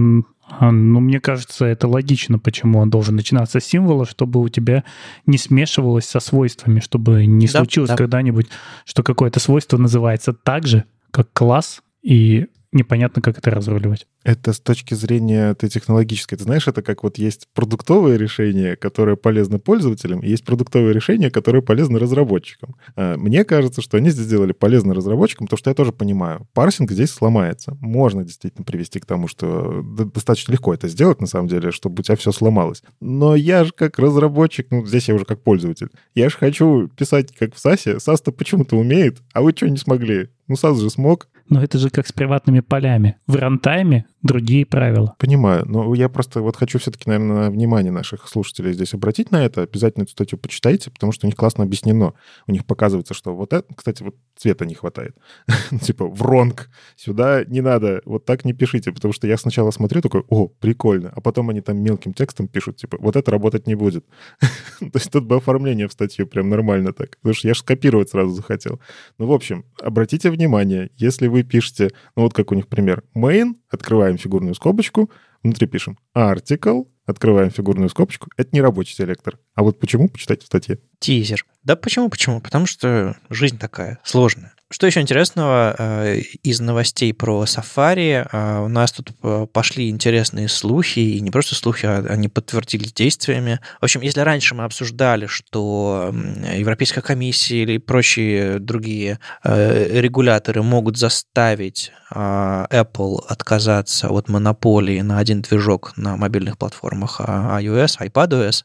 ну, мне кажется, это логично, почему он должен начинаться с символа, чтобы у тебя не смешивалось со свойствами, чтобы не да, случилось да. когда-нибудь, что какое-то свойство называется так же, как класс, и непонятно, как это разруливать. Это с точки зрения этой технологической. Ты знаешь, это как вот есть продуктовые решения, которые полезны пользователям, и есть продуктовые решения, которые полезны разработчикам. А, мне кажется, что они здесь сделали полезно разработчикам, потому что я тоже понимаю, парсинг здесь сломается. Можно действительно привести к тому, что достаточно легко это сделать, на самом деле, чтобы у тебя все сломалось. Но я же как разработчик, ну, здесь я уже как пользователь, я же хочу писать как в SAS. SAS-то почему-то умеет, а вы что не смогли? Ну, SAS же смог. Но это же как с приватными полями. В рантайме другие правила. Понимаю, но я просто вот хочу все-таки, наверное, внимание наших слушателей здесь обратить на это. Обязательно эту статью почитайте, потому что у них классно объяснено. У них показывается, что вот это, кстати, вот цвета не хватает. типа, вронг, сюда не надо, вот так не пишите, потому что я сначала смотрю такой, о, прикольно, а потом они там мелким текстом пишут, типа, вот это работать не будет. То есть тут бы оформление в статью прям нормально так, потому что я же скопировать сразу захотел. Ну, в общем, обратите внимание, если вы пишете, ну вот как у них пример, main, открываем фигурную скобочку, внутри пишем article, открываем фигурную скобочку. Это не рабочий селектор. А вот почему, почитайте в статье. Тизер. Да почему, почему? Потому что жизнь такая сложная. Что еще интересного э, из новостей про Safari? Э, у нас тут э, пошли интересные слухи, и не просто слухи, а они подтвердились действиями. В общем, если раньше мы обсуждали, что Европейская комиссия или прочие другие регуляторы могут заставить Apple отказаться от монополии на один движок на мобильных платформах а, iOS, iPadOS,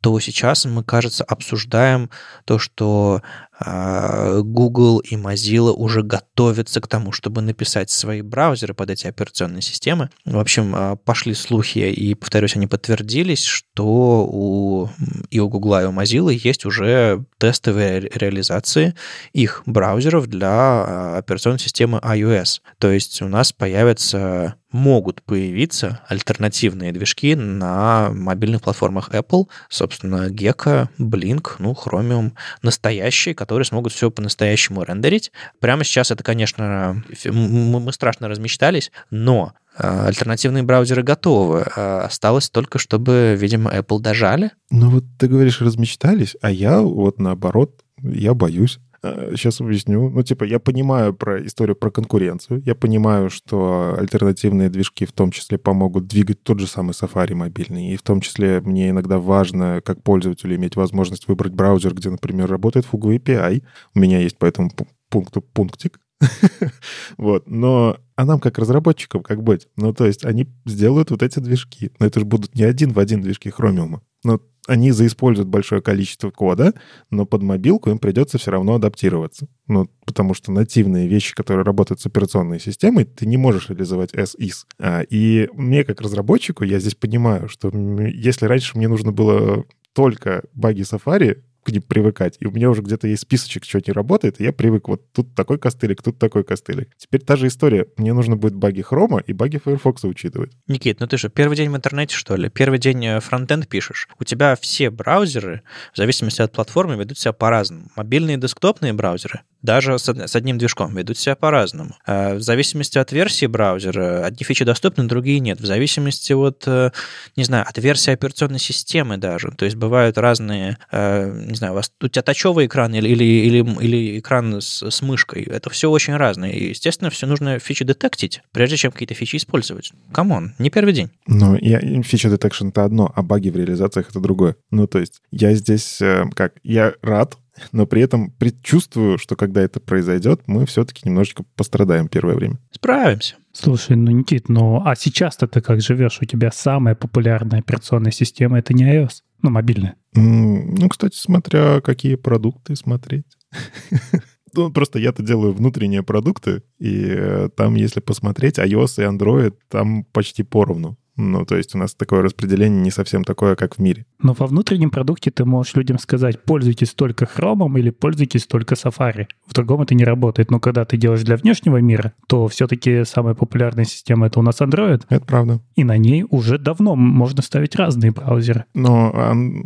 то сейчас мы, кажется, обсуждаем то, что а, Google и Mozilla уже готовятся к тому, чтобы написать свои браузеры под эти операционные системы. В общем, а, пошли слухи, и, повторюсь, они подтвердились, что у, и у Google, и у Mozilla есть уже тестовые реализации их браузеров для а, операционной системы iOS. То есть у нас появятся могут появиться альтернативные движки на мобильных платформах Apple, собственно, Gecko, Blink, ну, Chromium, настоящие, которые смогут все по-настоящему рендерить. Прямо сейчас это, конечно, мы страшно размечтались, но а, альтернативные браузеры готовы. А, осталось только, чтобы, видимо, Apple дожали. Ну вот ты говоришь, размечтались, а я вот наоборот, я боюсь. Сейчас э, объясню. Ну, типа, я понимаю про историю про конкуренцию. Я понимаю, что альтернативные движки в том числе помогут двигать тот же самый Safari мобильный. И в том числе мне иногда важно, как пользователю, иметь возможность выбрать браузер, где, например, работает Fugu API. У меня есть по этому пункту пунктик. вот. Но а нам, как разработчикам, как быть? Ну, то есть они сделают вот эти движки. Но это же будут не один в один движки Chromium. Ну, они заиспользуют большое количество кода, но под мобилку им придется все равно адаптироваться. Ну, потому что нативные вещи, которые работают с операционной системой, ты не можешь реализовать as is. А, и мне, как разработчику, я здесь понимаю, что если раньше мне нужно было только баги Safari к ним привыкать. И у меня уже где-то есть списочек, что не работает, и я привык. Вот тут такой костылик, тут такой костылик. Теперь та же история. Мне нужно будет баги хрома и баги Firefox учитывать. Никит, ну ты же первый день в интернете, что ли? Первый день э, фронтенд пишешь. У тебя все браузеры, в зависимости от платформы, ведут себя по-разному. Мобильные и десктопные браузеры даже с одним движком ведут себя по-разному. Э, в зависимости от версии браузера, одни фичи доступны, другие нет. В зависимости от, э, не знаю, от версии операционной системы даже. То есть бывают разные, не знаю, у, вас, у тебя тачевый экран или, или, или, или экран с, с мышкой. Это все очень разное. И, естественно, все нужно фичи детектить, прежде чем какие-то фичи использовать. Come on, не первый день. Ну, я, фича детекшн это одно, а баги в реализациях это другое. Ну, то есть я здесь, э, как, я рад, но при этом предчувствую, что когда это произойдет, мы все-таки немножечко пострадаем первое время. Справимся. Слушай, ну, Никит, ну а сейчас-то ты как живешь? У тебя самая популярная операционная система — это не iOS, ну, мобильная. Ну, кстати, смотря какие продукты смотреть. Ну, просто я-то делаю внутренние продукты, и э, там, если посмотреть, iOS и Android там почти поровну. Ну, то есть у нас такое распределение не совсем такое, как в мире. Но во внутреннем продукте ты можешь людям сказать, пользуйтесь только хромом или пользуйтесь только Safari. В другом это не работает. Но когда ты делаешь для внешнего мира, то все-таки самая популярная система это у нас Android. Это правда. И на ней уже давно можно ставить разные браузеры. Но,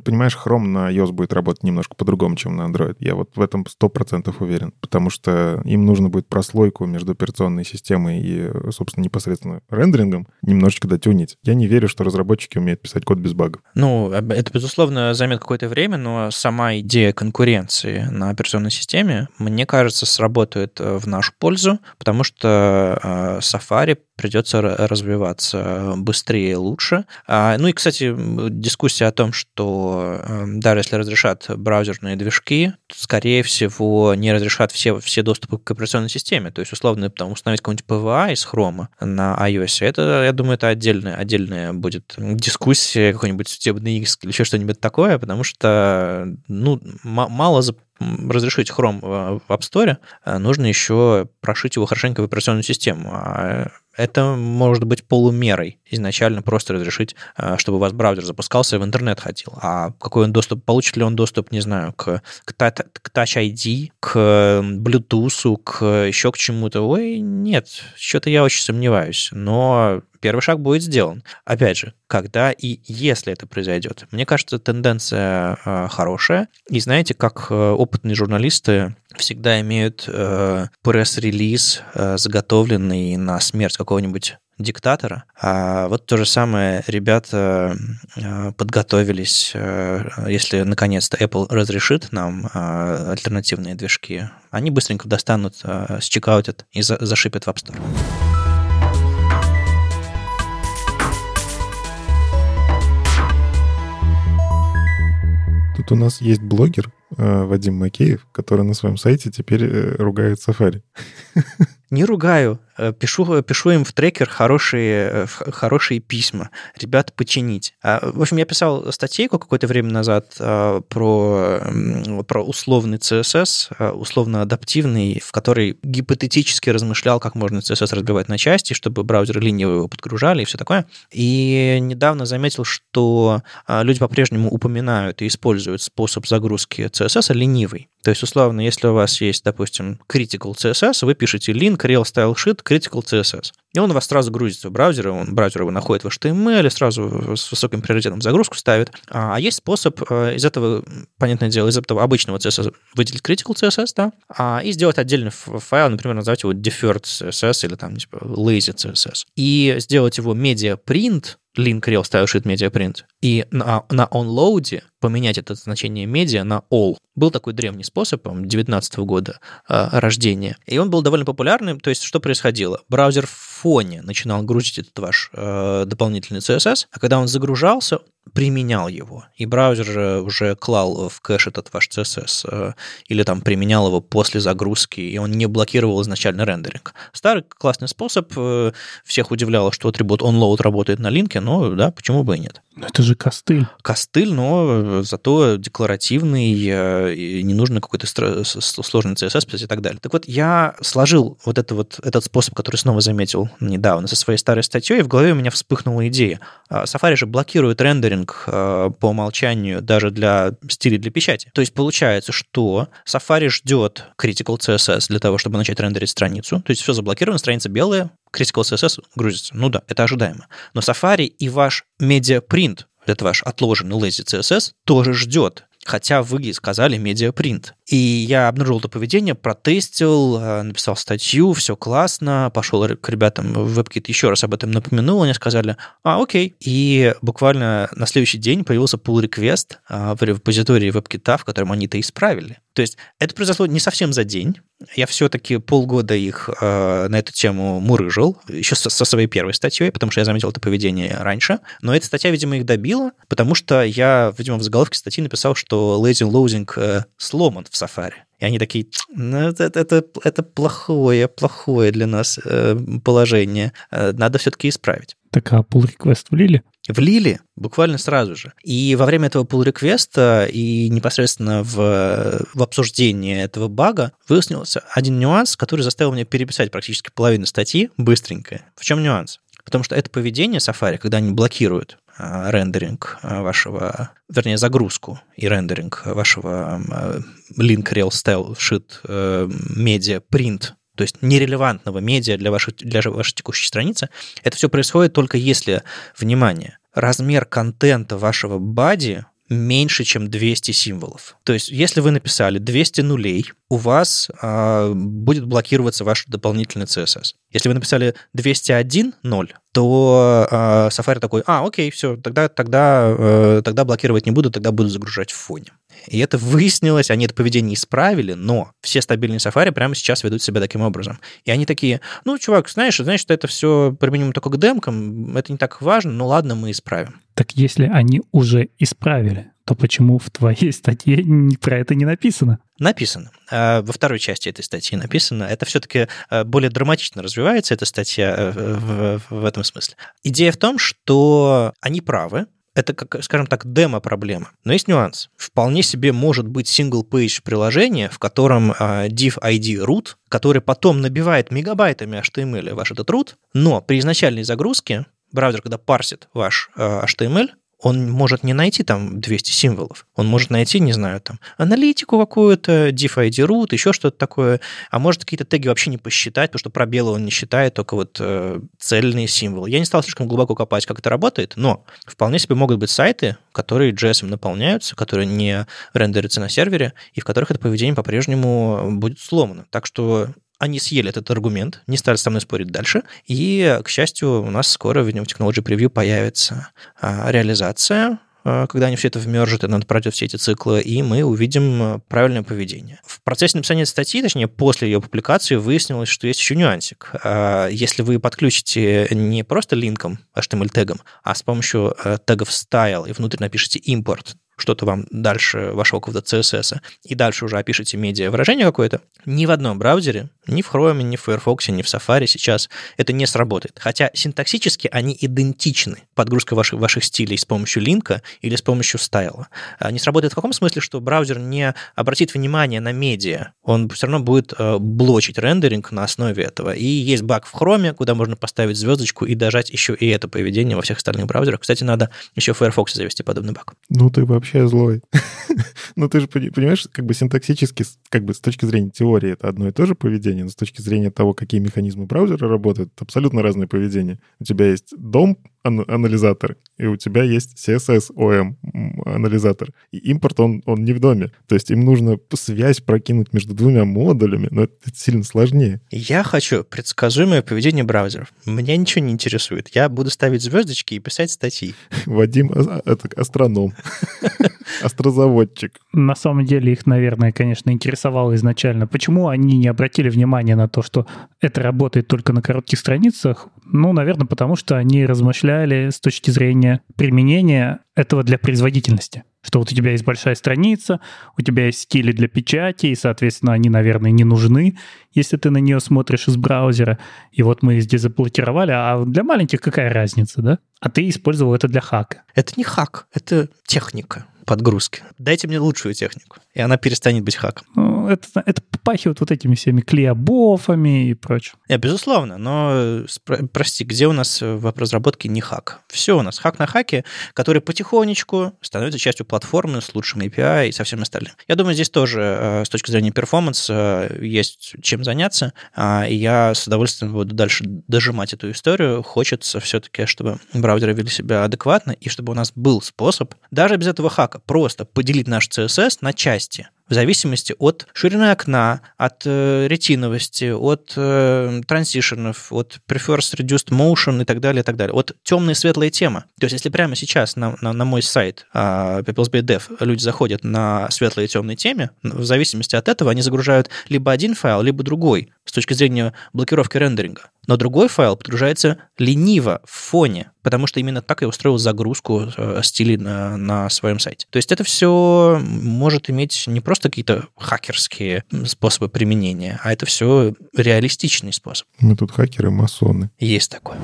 понимаешь, Chrome на iOS будет работать немножко по-другому, чем на Android. Я вот в этом 100% уверен. Потому что им нужно будет прослойку между операционной системой и, собственно, непосредственно рендерингом немножечко дотюнить. Я не верю, что разработчики умеют писать код без багов. Ну, это, безусловно, займет какое-то время, но сама идея конкуренции на операционной системе, мне кажется, сработает э, в нашу пользу, потому что э, Safari придется развиваться быстрее и лучше. А, ну и, кстати, дискуссия о том, что эм, даже если разрешат браузерные движки, скорее всего, не разрешат все, все доступы к операционной системе. То есть, условно, там, установить какой-нибудь PVA из Chrome на iOS, это, я думаю, это отдельная, отдельная будет дискуссия, какой-нибудь судебный X или еще что-нибудь такое, потому что, ну, мало разрешить Chrome в App Store, э, нужно еще прошить его хорошенько в операционную систему. А это может быть полумерой. Изначально просто разрешить, э, чтобы у вас браузер запускался и в интернет ходил. А какой он доступ, получит ли он доступ, не знаю, к, к, к Touch ID, к Bluetooth, к еще к чему-то? Ой, нет, что-то я очень сомневаюсь. Но первый шаг будет сделан. Опять же, когда и если это произойдет. Мне кажется, тенденция э, хорошая. И знаете, как э, опытные журналисты всегда имеют э, пресс-релиз, заготовленный на смерть какого-нибудь диктатора. А вот то же самое ребята подготовились, если наконец-то Apple разрешит нам альтернативные движки, они быстренько достанут, счекаутят и зашипят в App Store. Тут у нас есть блогер э, Вадим Макеев, который на своем сайте теперь э, ругает Safari. Не ругаю. Э, пишу, пишу им в трекер хорошие, э, хорошие письма. Ребят, починить. А, в общем, я писал статейку какое-то время назад а, про, про условный CSS, а, условно-адаптивный, в которой гипотетически размышлял, как можно CSS разбивать на части, чтобы браузеры линии его подгружали и все такое. И недавно заметил, что люди по-прежнему упоминают и используют способ загрузки CSS ленивый. То есть, условно, если у вас есть, допустим, critical CSS, вы пишете link real style sheet critical CSS. И он у вас сразу грузится в браузер, он браузер его находит в HTML, сразу с высоким приоритетом загрузку ставит. А, а есть способ э, из этого, понятное дело, из этого обычного CSS выделить critical CSS, да, а, и сделать отдельный файл, например, назвать его deferred CSS или там типа lazy CSS. И сделать его media print, link rel style sheet media print, и на, на onload поменять это значение медиа на all. Был такой древний способ, по 19 года э, рождения, и он был довольно популярным. То есть что происходило? Браузер в фоне начинал грузить этот ваш э, дополнительный CSS, а когда он загружался, применял его, и браузер уже клал в кэш этот ваш CSS, э, или там применял его после загрузки, и он не блокировал изначально рендеринг. Старый классный способ, э, всех удивляло, что атрибут onload работает на линке, но да, почему бы и нет. Но это же костыль. Костыль, но зато декларативный, э, не нужно какой-то сложный CSS писать и так далее. Так вот, я сложил вот, это вот этот способ, который снова заметил недавно со своей старой статьей, и в голове у меня вспыхнула идея. А, Safari же блокирует рендеринг э, по умолчанию даже для стилей для печати. То есть получается, что Safari ждет Critical CSS для того, чтобы начать рендерить страницу. То есть все заблокировано, страница белая, Critical CSS грузится. Ну да, это ожидаемо. Но Safari и ваш медиапринт, это ваш отложенный lazy CSS, тоже ждет хотя вы сказали медиапринт. И я обнаружил это поведение, протестил, э, написал статью, все классно, пошел к ребятам в WebKit еще раз об этом напомянул, они сказали, а, окей. И буквально на следующий день появился pull request э, в репозитории WebKit, в котором они это исправили. То есть это произошло не совсем за день. Я все-таки полгода их э, на эту тему мурыжил, еще со, со своей первой статьей, потому что я заметил это поведение раньше. Но эта статья, видимо, их добила, потому что я, видимо, в заголовке статьи написал, что loading э, сломан в Safari. И они такие, ну, это, это, это плохое, плохое для нас э, положение. Э, надо все-таки исправить. Так, а pull request влили? Влили буквально сразу же. И во время этого pull реквеста и непосредственно в, в обсуждении этого бага выяснился один нюанс, который заставил меня переписать практически половину статьи быстренько. В чем нюанс? Потому что это поведение Safari, когда они блокируют рендеринг а, вашего, вернее, загрузку и рендеринг вашего а, link real style sheet media print то есть нерелевантного медиа для вашей, для вашей текущей страницы, это все происходит только если, внимание, размер контента вашего бади меньше, чем 200 символов. То есть, если вы написали 200 нулей, у вас э, будет блокироваться ваш дополнительный CSS. Если вы написали 201 0, то э, Safari такой, а, окей, все, тогда, тогда, э, тогда блокировать не буду, тогда буду загружать в фоне. И это выяснилось, они это поведение исправили, но все стабильные Safari прямо сейчас ведут себя таким образом. И они такие, ну, чувак, знаешь, что это все применимо только к демкам, это не так важно, ну ладно, мы исправим. Так если они уже исправили, то почему в твоей статье про это не написано? Написано. А, во второй части этой статьи написано. Это все-таки а, более драматично развивается, эта статья э, в, в этом смысле. Идея в том, что они правы, это, как, скажем так, демо-проблема. Но есть нюанс. Вполне себе может быть single-page приложение, в котором uh, div ID root, который потом набивает мегабайтами HTML ваш этот root, но при изначальной загрузке браузер, когда парсит ваш uh, HTML, он может не найти там 200 символов. Он может найти, не знаю, там, аналитику какую-то, diff ID root, еще что-то такое. А может какие-то теги вообще не посчитать, потому что пробелы он не считает, только вот э, цельные символы. Я не стал слишком глубоко копать, как это работает, но вполне себе могут быть сайты, которые JS наполняются, которые не рендерятся на сервере, и в которых это поведение по-прежнему будет сломано. Так что они съели этот аргумент, не стали со мной спорить дальше, и, к счастью, у нас скоро в Technology Preview появится а, реализация а, когда они все это вмержат, и надо пройдет все эти циклы, и мы увидим а, правильное поведение. В процессе написания статьи, точнее, после ее публикации, выяснилось, что есть еще нюансик. Если вы подключите не просто линком, HTML-тегом, а с помощью тегов style и внутрь напишите import что-то вам дальше вашего какого-то CSS, и дальше уже опишите медиа выражение какое-то, ни в одном браузере, ни в Chrome, ни в Firefox, ни в Safari сейчас это не сработает. Хотя синтаксически они идентичны. Подгрузка ваших, ваших стилей с помощью линка или с помощью стайла. Не сработает в каком смысле, что браузер не обратит внимание на медиа. Он все равно будет э, блочить рендеринг на основе этого. И есть баг в Chrome, куда можно поставить звездочку и дожать еще и это поведение во всех остальных браузерах. Кстати, надо еще в Firefox завести подобный баг. Ну, ты вообще вообще злой. ну, ты же понимаешь, как бы синтаксически, как бы с точки зрения теории это одно и то же поведение, но с точки зрения того, какие механизмы браузера работают, абсолютно разное поведение. У тебя есть дом, анализатор, и у тебя есть CSS OM анализатор. И импорт, он, он не в доме. То есть им нужно связь прокинуть между двумя модулями, но это сильно сложнее. Я хочу предсказуемое поведение браузеров. Меня ничего не интересует. Я буду ставить звездочки и писать статьи. Вадим а, это астроном, астрозаводчик. На самом деле их, наверное, конечно, интересовало изначально. Почему они не обратили внимания на то, что это работает только на коротких страницах? Ну, наверное, потому что они размышляли с точки зрения применения этого для производительности. Что вот у тебя есть большая страница, у тебя есть стили для печати, и, соответственно, они, наверное, не нужны, если ты на нее смотришь из браузера. И вот мы здесь заблокировали, а для маленьких какая разница, да? А ты использовал это для хака. Это не хак, это техника. Подгрузки. Дайте мне лучшую технику, и она перестанет быть хаком. Ну, это, это попахивает вот этими всеми клеобофами и прочим. Не, безусловно, но прости, где у нас в разработке не хак? Все у нас хак на хаке, который потихонечку становится частью платформы с лучшим API и со всем остальным. Я думаю, здесь тоже э, с точки зрения перформанса есть чем заняться, а, и я с удовольствием буду дальше дожимать эту историю. Хочется все-таки, чтобы браузеры вели себя адекватно, и чтобы у нас был способ, даже без этого хака, просто поделить наш CSS на части в зависимости от ширины окна, от э, ретиновости, от э, транзишенов, от prefers reduced motion и так далее, и так далее, от темной и светлой темы. То есть, если прямо сейчас на, на, на мой сайт э, Dev люди заходят на светлой и темной теме, в зависимости от этого они загружают либо один файл, либо другой с точки зрения блокировки рендеринга. Но другой файл подгружается лениво в фоне, потому что именно так я устроил загрузку э, стилей на, на своем сайте. То есть это все может иметь не просто какие-то хакерские способы применения, а это все реалистичный способ. Мы тут хакеры-масоны. Есть такое.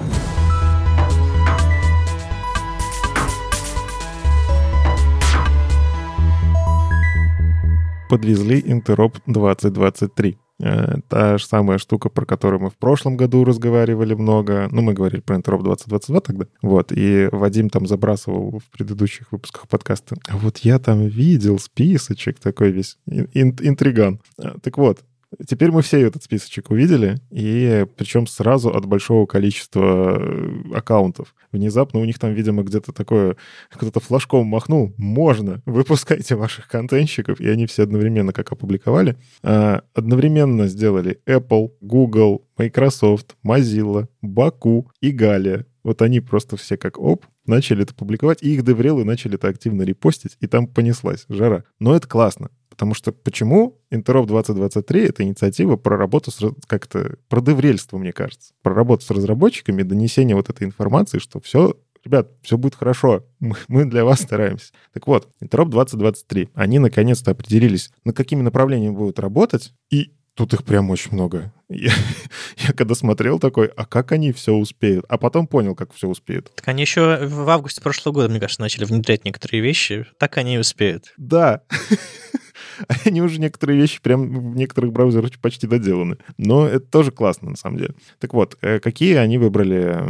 Подвезли Интероп 2023. Э, та же самая штука, про которую мы в прошлом году разговаривали много. Ну, мы говорили про Интероп 2022 тогда. Вот. И Вадим там забрасывал в предыдущих выпусках подкаста. А вот я там видел списочек такой весь. Ин- интриган. Э, так вот, Теперь мы все этот списочек увидели, и причем сразу от большого количества э, аккаунтов. Внезапно у них там, видимо, где-то такое, кто-то флажком махнул, можно, выпускайте ваших контентщиков, и они все одновременно как опубликовали. А, одновременно сделали Apple, Google, Microsoft, Mozilla, Baku и Галия. Вот они просто все как оп, начали это публиковать, и их деврелы начали это активно репостить, и там понеслась жара. Но это классно. Потому что почему Интероп 2023 — это инициатива про работу с... как-то... про деврельство, мне кажется. Про работу с разработчиками, донесение вот этой информации, что все ребят, все будет хорошо, мы, мы для вас стараемся. Так вот, Интероп 2023, они наконец-то определились, на какими направлениями будут работать, и Тут их прям очень много. Я, я когда смотрел такой, а как они все успеют? А потом понял, как все успеют. Так они еще в августе прошлого года, мне кажется, начали внедрять некоторые вещи. Так они и успеют. Да. Они уже некоторые вещи прям в некоторых браузерах почти доделаны. Но это тоже классно, на самом деле. Так вот, э, какие они выбрали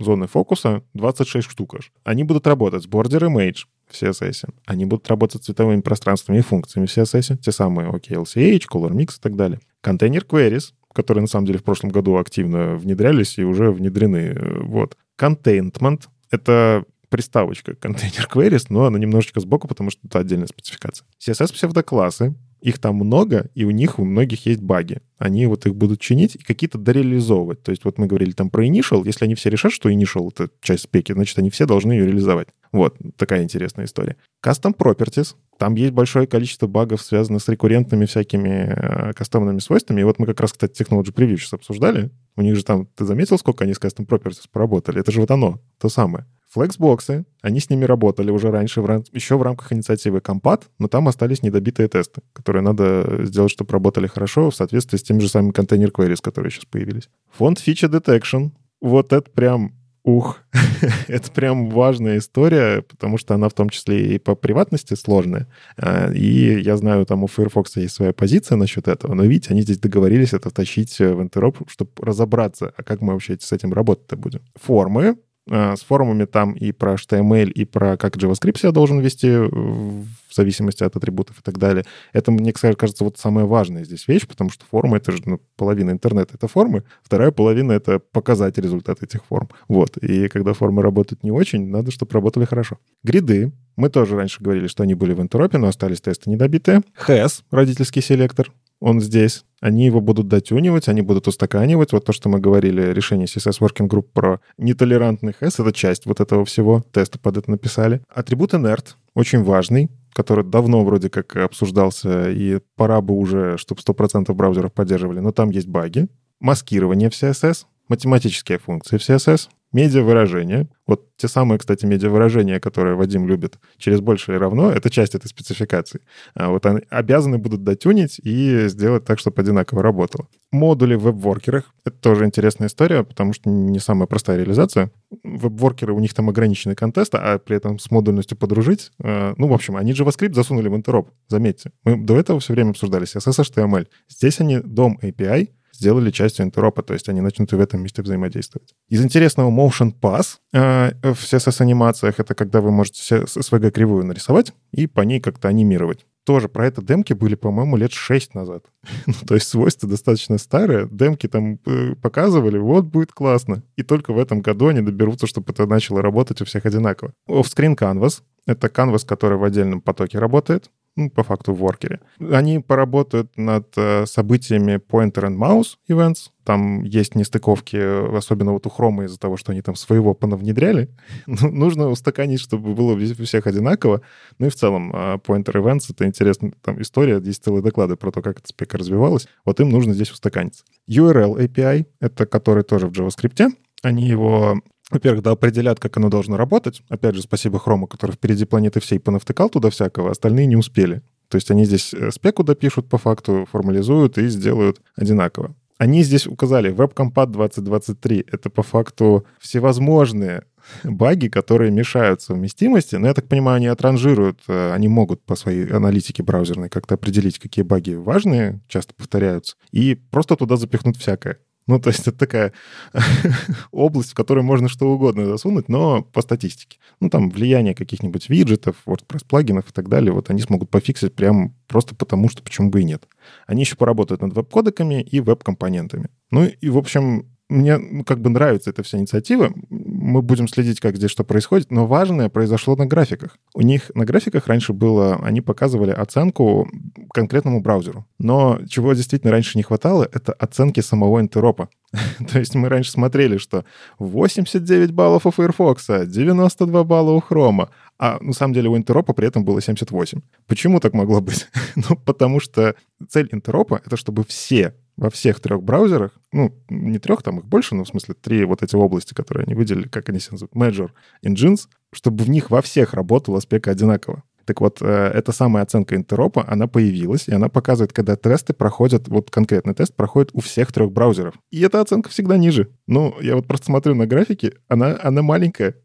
зоны фокуса? 26 штук аж. Они будут работать с Border Image, в CSS. Они будут работать с цветовыми пространствами и функциями в CSS, те самые OKLCH, Color Mix и так далее. Container Queries, которые на самом деле в прошлом году активно внедрялись и уже внедрены. Вот. Containment — это приставочка Container Queries, но она немножечко сбоку, потому что это отдельная спецификация. CSS-псевдоклассы их там много, и у них у многих есть баги. Они вот их будут чинить и какие-то дореализовывать. То есть вот мы говорили там про initial. Если они все решат, что initial — это часть спеки, значит, они все должны ее реализовать. Вот, такая интересная история. Custom Properties. Там есть большое количество багов, связанных с рекуррентными всякими э, кастомными свойствами. И вот мы как раз, кстати, Technology Preview сейчас обсуждали. У них же там, ты заметил, сколько они с Custom Properties поработали? Это же вот оно, то самое. Флексбоксы, они с ними работали уже раньше, в еще в рамках инициативы Компат, но там остались недобитые тесты, которые надо сделать, чтобы работали хорошо в соответствии с теми же самыми контейнер queries, которые сейчас появились. Фонд Feature Detection. Вот это прям Ух, это прям важная история, потому что она в том числе и по приватности сложная. А, и я знаю, там у Firefox есть своя позиция насчет этого, но видите, они здесь договорились это втащить в интероп, чтобы разобраться, а как мы вообще с этим работать-то будем. Формы, Э, с форумами там и про HTML, и про как JavaScript себя должен вести в зависимости от атрибутов и так далее. Это, мне кажется, вот самая важная здесь вещь, потому что форумы — это же ну, половина интернета — это формы, вторая половина — это показать результат этих форм. Вот. И когда формы работают не очень, надо, чтобы работали хорошо. Гриды. Мы тоже раньше говорили, что они были в интеропе, но остались тесты недобитые. Has, родительский селектор он здесь. Они его будут дотюнивать, они будут устаканивать. Вот то, что мы говорили, решение CSS Working Group про нетолерантный хэс, это часть вот этого всего. Тесты под это написали. Атрибут inert очень важный, который давно вроде как обсуждался, и пора бы уже, чтобы 100% браузеров поддерживали, но там есть баги. Маскирование в CSS, математические функции в CSS, медиавыражения. Вот те самые, кстати, медиавыражения, которые Вадим любит, через больше или равно, это часть этой спецификации. А вот они обязаны будут дотюнить и сделать так, чтобы одинаково работало. Модули в веб-воркерах — это тоже интересная история, потому что не самая простая реализация. Веб-воркеры, у них там ограниченный контест, а при этом с модульностью подружить. Э, ну, в общем, они JavaScript засунули в интероп, заметьте. Мы до этого все время обсуждали CSS, HTML. Здесь они DOM API — сделали частью интеропа, то есть они начнут в этом месте взаимодействовать. Из интересного Motion Pass э, в CSS-анимациях это когда вы можете SVG-кривую нарисовать и по ней как-то анимировать. Тоже про это демки были, по-моему, лет 6 назад. ну, то есть свойства достаточно старые. Демки там э, показывали, вот будет классно. И только в этом году они доберутся, чтобы это начало работать у всех одинаково. Offscreen Canvas — это canvas, который в отдельном потоке работает ну, по факту в воркере. Они поработают над э, событиями Pointer and Mouse Events. Там есть нестыковки, особенно вот у Хрома из-за того, что они там своего понавнедряли. Ну, нужно устаканить, чтобы было у всех одинаково. Ну и в целом э, Pointer Events — это интересная там история, есть целые доклады про то, как эта спека развивалась. Вот им нужно здесь устаканиться. URL API — это который тоже в JavaScript. Они его во-первых, да, определят, как оно должно работать. Опять же, спасибо Хрому, который впереди планеты всей понавтыкал туда всякого, остальные не успели. То есть они здесь э, спеку допишут по факту, формализуют и сделают одинаково. Они здесь указали WebCompat 2023. Это по факту всевозможные баги, которые мешают совместимости. Но я так понимаю, они отранжируют, э, они могут по своей аналитике браузерной как-то определить, какие баги важные, часто повторяются, и просто туда запихнуть всякое. Ну, то есть это такая область, в которой можно что угодно засунуть, но по статистике. Ну, там влияние каких-нибудь виджетов, WordPress-плагинов и так далее, вот они смогут пофиксить прям просто потому, что почему бы и нет. Они еще поработают над веб-кодеками и веб-компонентами. Ну и, в общем, мне ну, как бы нравится эта вся инициатива. Мы будем следить, как здесь что происходит, но важное произошло на графиках. У них на графиках раньше было, они показывали оценку конкретному браузеру. Но чего действительно раньше не хватало, это оценки самого интеропа. То есть мы раньше смотрели, что 89 баллов у Firefox, 92 балла у Chrome, а на самом деле у интеропа при этом было 78. Почему так могло быть? ну, потому что цель интеропа — это чтобы все во всех трех браузерах, ну, не трех, там их больше, но в смысле три вот эти области, которые они выделили, как они себя называют, Major Engines, чтобы в них во всех работала спека одинаково. Так вот, э, эта самая оценка интеропа, она появилась, и она показывает, когда тесты проходят, вот конкретный тест проходит у всех трех браузеров. И эта оценка всегда ниже. Ну, я вот просто смотрю на графики, она, она маленькая.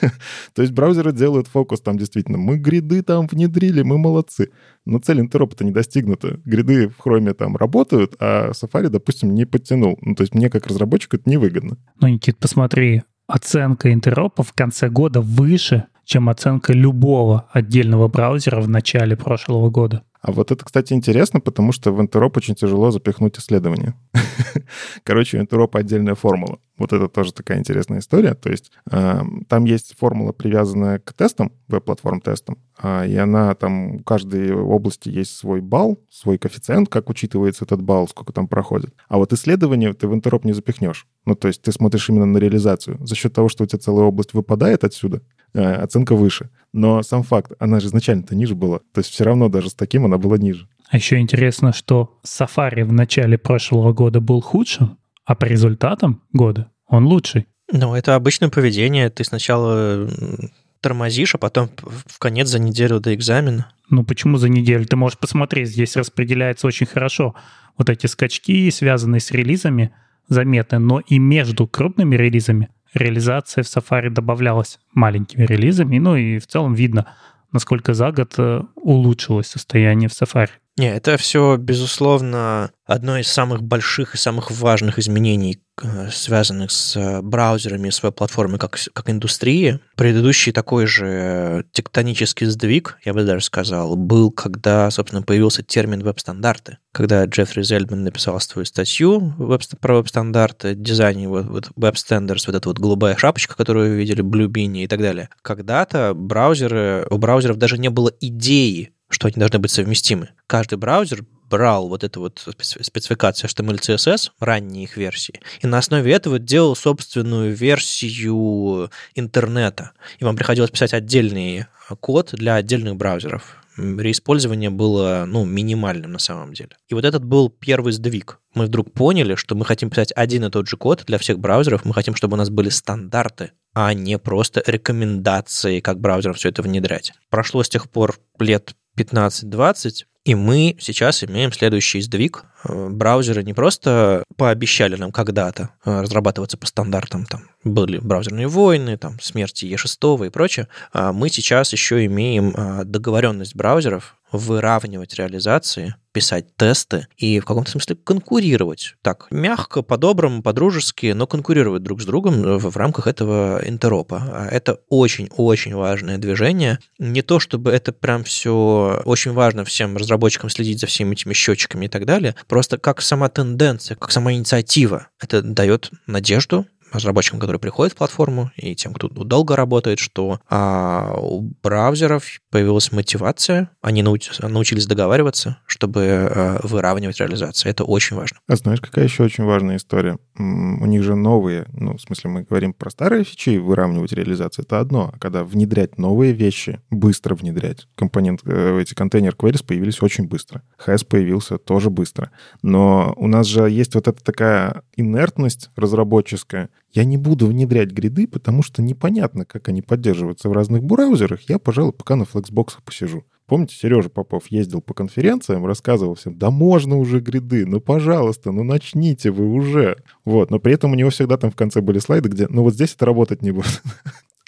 То есть браузеры делают фокус там действительно. Мы гриды там внедрили, мы молодцы. Но цель интеропа-то не достигнута. Гриды в хроме там работают, а Safari, допустим, не подтянул. Ну, то есть мне как разработчику это невыгодно. Ну, Никит, посмотри, оценка интеропа в конце года выше, чем оценка любого отдельного браузера в начале прошлого года. А вот это, кстати, интересно, потому что в Интероп очень тяжело запихнуть исследования. Короче, у Интеропа отдельная формула. Вот это тоже такая интересная история. То есть э, там есть формула, привязанная к тестам, веб-платформ тестам, э, и она там, у каждой области есть свой балл, свой коэффициент, как учитывается этот балл, сколько там проходит. А вот исследование ты в Интероп не запихнешь. Ну, то есть ты смотришь именно на реализацию. За счет того, что у тебя целая область выпадает отсюда, оценка выше. Но сам факт, она же изначально-то ниже была. То есть все равно даже с таким она была ниже. А еще интересно, что Safari в начале прошлого года был худшим, а по результатам года он лучший. Ну, это обычное поведение. Ты сначала тормозишь, а потом в конец за неделю до экзамена. Ну, почему за неделю? Ты можешь посмотреть, здесь распределяется очень хорошо. Вот эти скачки, связанные с релизами, заметны, но и между крупными релизами реализация в Safari добавлялась маленькими релизами, ну и в целом видно, насколько за год э, улучшилось состояние в Safari. Не, это все, безусловно, одно из самых больших и самых важных изменений, э, связанных с э, браузерами, с веб-платформой как, как индустрии. Предыдущий такой же тектонический сдвиг, я бы даже сказал, был, когда, собственно, появился термин веб-стандарты. Когда Джеффри Зельдман написал свою статью веб про веб-стандарты, дизайне вот, вот веб-стендерс, вот эта вот голубая шапочка, которую вы видели, Beanie и так далее. Когда-то браузеры, у браузеров даже не было идеи что они должны быть совместимы. Каждый браузер брал вот эту вот спецификацию HTML, CSS, ранние их версии, и на основе этого делал собственную версию интернета. И вам приходилось писать отдельный код для отдельных браузеров. реиспользование было, ну, минимальным на самом деле. И вот этот был первый сдвиг. Мы вдруг поняли, что мы хотим писать один и тот же код для всех браузеров, мы хотим, чтобы у нас были стандарты, а не просто рекомендации, как браузерам все это внедрять. Прошло с тех пор лет 15-20, и мы сейчас имеем следующий сдвиг. Э, браузеры не просто пообещали нам когда-то э, разрабатываться по стандартам, там были браузерные войны, там смерти Е6 и прочее, а мы сейчас еще имеем э, договоренность браузеров выравнивать реализации, писать тесты и в каком-то смысле конкурировать. Так, мягко, по-доброму, по-дружески, но конкурировать друг с другом в, в рамках этого интеропа. А это очень-очень важное движение. Не то, чтобы это прям все очень важно всем разработчикам следить за всеми этими счетчиками и так далее, просто как сама тенденция, как сама инициатива, это дает надежду, разработчикам, которые приходят в платформу, и тем, кто долго работает, что а, у браузеров появилась мотивация, они науч, научились договариваться, чтобы а, выравнивать реализацию. Это очень важно. А знаешь, какая еще очень важная история? У них же новые, ну, в смысле, мы говорим про старые фичи, выравнивать реализацию, это одно. А когда внедрять новые вещи, быстро внедрять. Компонент, э, эти контейнер queries появились очень быстро. HAS появился тоже быстро. Но у нас же есть вот эта такая инертность разработческая, я не буду внедрять гриды, потому что непонятно, как они поддерживаются в разных браузерах. Я, пожалуй, пока на Flexbox посижу. Помните, Сережа Попов ездил по конференциям, рассказывал всем, да можно уже гриды, ну пожалуйста, ну начните вы уже. Вот, но при этом у него всегда там в конце были слайды, где, ну вот здесь это работать не будет.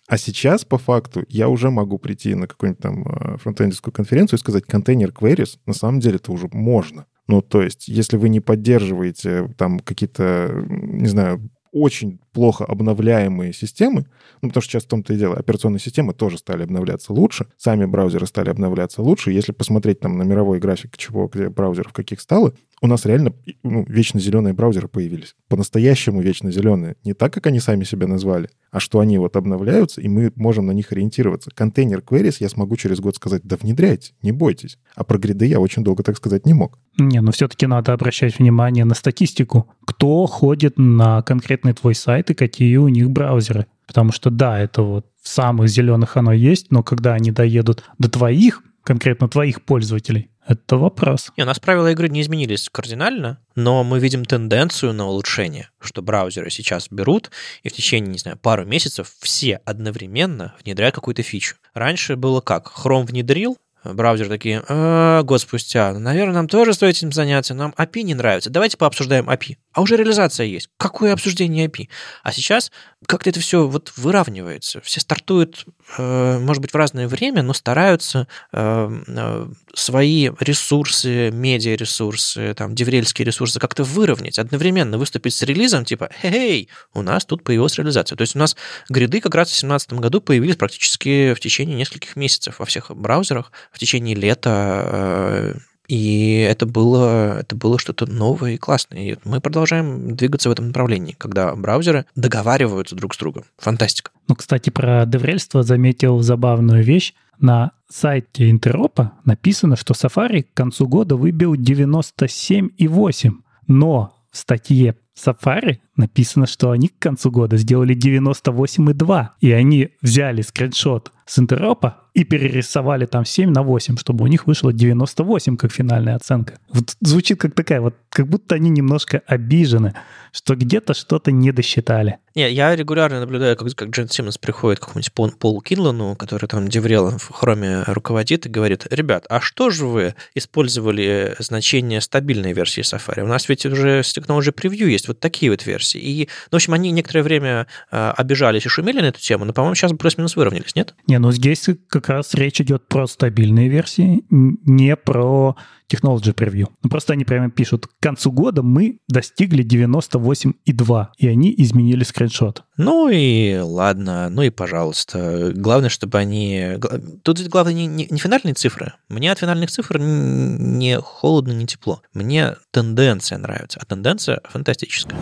А сейчас, по факту, я уже могу прийти на какую-нибудь там э, фронтендерскую конференцию и сказать, контейнер queries, на самом деле это уже можно. Ну, то есть, если вы не поддерживаете там какие-то, не знаю, очень плохо обновляемые системы, ну, потому что сейчас в том-то и дело, операционные системы тоже стали обновляться лучше, сами браузеры стали обновляться лучше. Если посмотреть там на мировой график, чего, где браузеров каких стало, у нас реально ну, вечно зеленые браузеры появились. По-настоящему вечно зеленые. Не так, как они сами себя назвали, а что они вот обновляются, и мы можем на них ориентироваться. Контейнер queries я смогу через год сказать, да внедряйте, не бойтесь. А про гриды я очень долго так сказать не мог. Не, но все-таки надо обращать внимание на статистику. Кто ходит на конкретный твой сайт и какие у них браузеры. Потому что да, это вот в самых зеленых оно есть, но когда они доедут до твоих, конкретно твоих пользователей, это вопрос. И у нас правила игры не изменились кардинально, но мы видим тенденцию на улучшение, что браузеры сейчас берут и в течение, не знаю, пару месяцев все одновременно внедряют какую-то фичу. Раньше было как? Chrome внедрил, браузеры такие, а, год спустя, наверное, нам тоже стоит этим заняться, нам API не нравится, давайте пообсуждаем API. А уже реализация есть. Какое обсуждение API? А сейчас как-то это все вот выравнивается. Все стартуют, э, может быть, в разное время, но стараются э, э, свои ресурсы, медиа-ресурсы, там, деврельские ресурсы как-то выровнять, одновременно выступить с релизом, типа, «Хей, у нас тут появилась реализация». То есть у нас гриды как раз в 2017 году появились практически в течение нескольких месяцев во всех браузерах, в течение лета и это было, это было что-то новое и классное. И мы продолжаем двигаться в этом направлении, когда браузеры договариваются друг с другом. Фантастика. Ну, кстати, про деврельство заметил забавную вещь. На сайте Интеропа написано, что Safari к концу года выбил 97,8. Но в статье Safari написано, что они к концу года сделали 98,2. И они взяли скриншот с Интеропа и перерисовали там 7 на 8, чтобы у них вышло 98 как финальная оценка. Вот звучит как такая вот, как будто они немножко обижены, что где-то что-то не досчитали. Не, я регулярно наблюдаю, как, как Джен Симмонс приходит к какому-нибудь Пол, Полу Кинлану, который там Деврел в хроме руководит, и говорит, ребят, а что же вы использовали значение стабильной версии Safari? У нас ведь уже с Technology Preview есть вот такие вот версии. И, ну, в общем, они некоторое время э, обижались и шумели на эту тему, но, по-моему, сейчас плюс-минус выровнялись, нет? Не, ну здесь как раз речь идет про стабильные версии, не про Technology Preview. Ну, просто они прямо пишут, к концу года мы достигли 98,2, и они изменили скриншот. Ну и ладно, ну и пожалуйста. Главное, чтобы они... Тут главное не, не, не финальные цифры. Мне от финальных цифр не холодно, не тепло. Мне тенденция нравится, а тенденция фантастическая.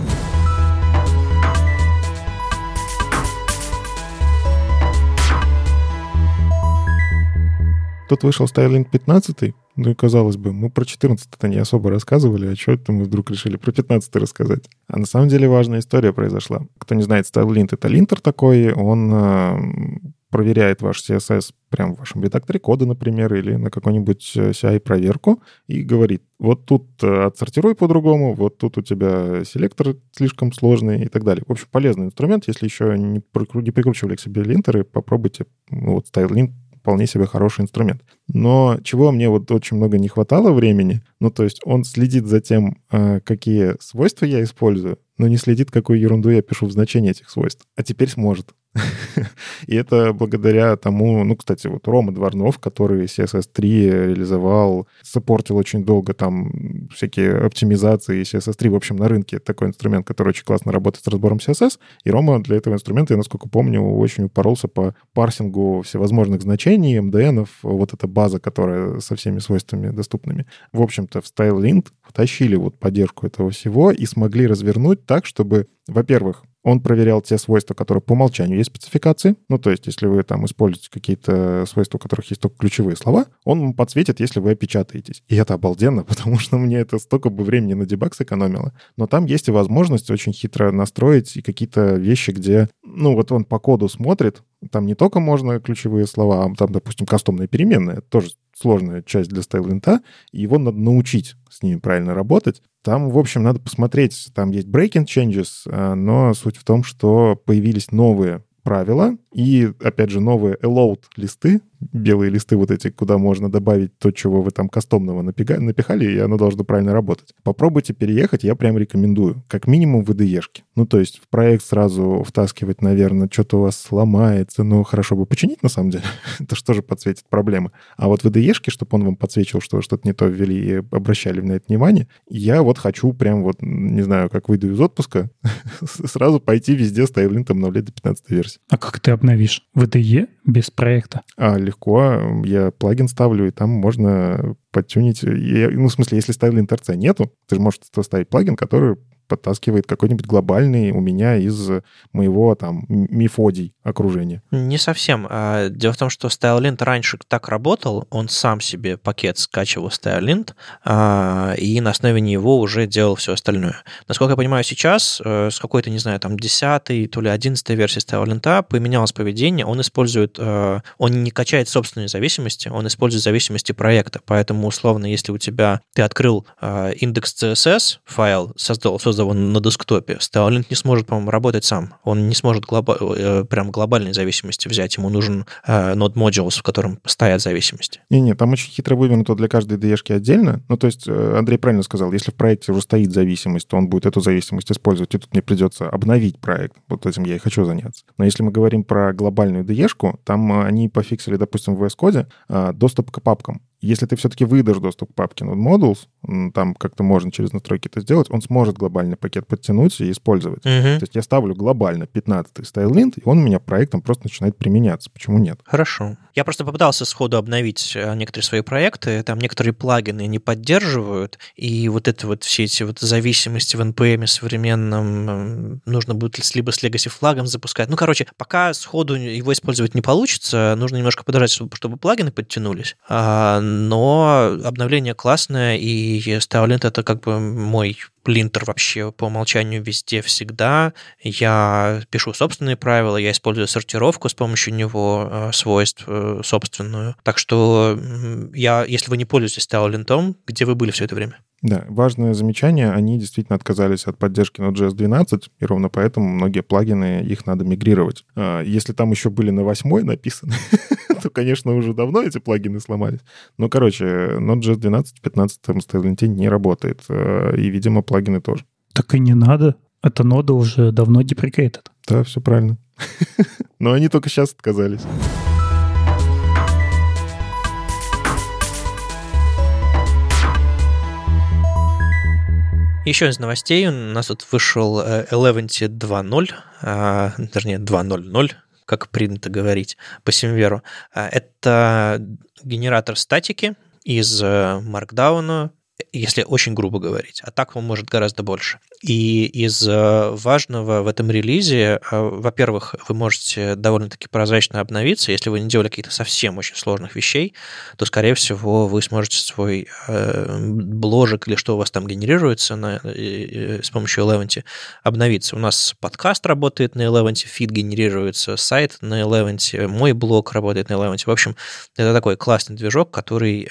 Тут вышел Starlink 15, ну и казалось бы, мы про 14-то не особо рассказывали, а что это мы вдруг решили про 15 рассказать? А на самом деле важная история произошла. Кто не знает, Starlink — это линтер такой, он э, проверяет ваш CSS прямо в вашем редакторе кода, например, или на какой-нибудь э, CI-проверку и говорит, вот тут э, отсортируй по-другому, вот тут у тебя селектор слишком сложный и так далее. В общем, полезный инструмент. Если еще не, прикручивали к себе линтеры, попробуйте. Вот StyleLint вполне себе хороший инструмент. Но чего мне вот очень много не хватало времени, ну, то есть он следит за тем, э, какие свойства я использую, но не следит, какую ерунду я пишу в значении этих свойств. А теперь сможет. И это благодаря тому, ну, кстати, вот Рома Дворнов, который CSS3 реализовал, саппортил очень долго там всякие оптимизации CSS3. В общем, на рынке такой инструмент, который очень классно работает с разбором CSS. И Рома для этого инструмента, я насколько помню, очень упоролся по парсингу всевозможных значений, MDN, вот эта база, которая со всеми свойствами доступными. В общем-то, в StyleLint потащили вот поддержку этого всего и смогли развернуть так, чтобы, во-первых, он проверял те свойства, которые по умолчанию есть в спецификации. Ну, то есть, если вы там используете какие-то свойства, у которых есть только ключевые слова, он подсветит, если вы опечатаетесь. И это обалденно, потому что мне это столько бы времени на дебаг сэкономило. Но там есть и возможность очень хитро настроить и какие-то вещи, где, ну, вот он по коду смотрит, там не только можно ключевые слова, а там, допустим, кастомные переменные. Тоже сложная часть для стайлинта, и его надо научить с ними правильно работать. Там, в общем, надо посмотреть, там есть breaking changes, а, но суть в том, что появились новые правила и, опять же, новые allowed листы, белые листы вот эти, куда можно добавить то, чего вы там кастомного напихали, и оно должно правильно работать. Попробуйте переехать, я прям рекомендую. Как минимум в IDE-шке. Ну, то есть в проект сразу втаскивать, наверное, что-то у вас сломается, ну, хорошо бы починить, на самом деле. Это что же подсветит проблемы. А вот в IDE-шке, чтобы он вам подсвечивал, что что-то не то ввели и обращали на это внимание, я вот хочу прям вот, не знаю, как выйду из отпуска, сразу пойти везде с тайлинтом обновлять до 15 версии. А как ты обновишь? В IDE без проекта? А, легко. Я плагин ставлю, и там можно подтюнить. И, ну, в смысле, если ставили интерца нету, ты же можешь ставить плагин, который подтаскивает какой-нибудь глобальный у меня из моего там мифодий окружения. Не совсем. А, дело в том, что StyleLint раньше так работал, он сам себе пакет скачивал StyleLint, а, и на основе него уже делал все остальное. Насколько я понимаю, сейчас э, с какой-то, не знаю, там 10 то ли 11 версии StyleLint поменялось поведение, он использует, э, он не качает собственные зависимости, он использует зависимости проекта, поэтому условно, если у тебя, ты открыл э, индекс CSS файл, создал, создал его на десктопе, Starlink не сможет, по-моему, работать сам. Он не сможет глоба- э, прям глобальной зависимости взять. Ему нужен э, node modules, в котором стоят зависимости. Не-не, там очень хитро вывернуто для каждой DE отдельно. Ну, то есть э, Андрей правильно сказал, если в проекте уже стоит зависимость, то он будет эту зависимость использовать, и тут мне придется обновить проект. Вот этим я и хочу заняться. Но если мы говорим про глобальную DE, там они пофиксили, допустим, в VS Code доступ к папкам. Если ты все-таки выдашь доступ к папке Node Modules, там как-то можно через настройки это сделать, он сможет глобальный пакет подтянуть и использовать. Uh-huh. То есть я ставлю глобально 15-й StyleLint, и он у меня проектом просто начинает применяться. Почему нет? Хорошо. Я просто попытался сходу обновить э, некоторые свои проекты, там некоторые плагины не поддерживают, и вот это вот все эти вот зависимости в NPM современном нужно будет либо с legacy флагом запускать. Ну, короче, пока сходу его использовать не получится, нужно немножко подождать, чтобы плагины подтянулись. А, но обновление классное, и Starlint это как бы мой плинтер вообще по умолчанию везде всегда. Я пишу собственные правила, я использую сортировку с помощью него э, свойств э, собственную. Так что я, если вы не пользуетесь Starlint, где вы были все это время? Да, важное замечание, они действительно отказались от поддержки Node.js 12, и ровно поэтому многие плагины, их надо мигрировать. А, если там еще были на восьмой написаны, то, конечно, уже давно эти плагины сломались. Но, короче, Node.js 12 в 15 Starlint не работает, а, и, видимо, плагины тоже. Так и не надо. Эта нода уже давно deprecated. Да, все правильно. Но они только сейчас отказались. Еще из новостей у нас тут вышел Eleventy 2.0, а, вернее 2.0.0, как принято говорить по Симверу. А, это генератор статики из э, Markdown, если очень грубо говорить. А так он может гораздо больше. И из э, важного в этом релизе, э, во-первых, вы можете довольно-таки прозрачно обновиться. Если вы не делали каких-то совсем очень сложных вещей, то, скорее всего, вы сможете свой э, бложек или что у вас там генерируется на, с помощью Eleventy обновиться. У нас подкаст работает на Eleventy, фид генерируется, сайт на Eleventy, мой блог работает на Eleventy. В общем, это такой классный движок, который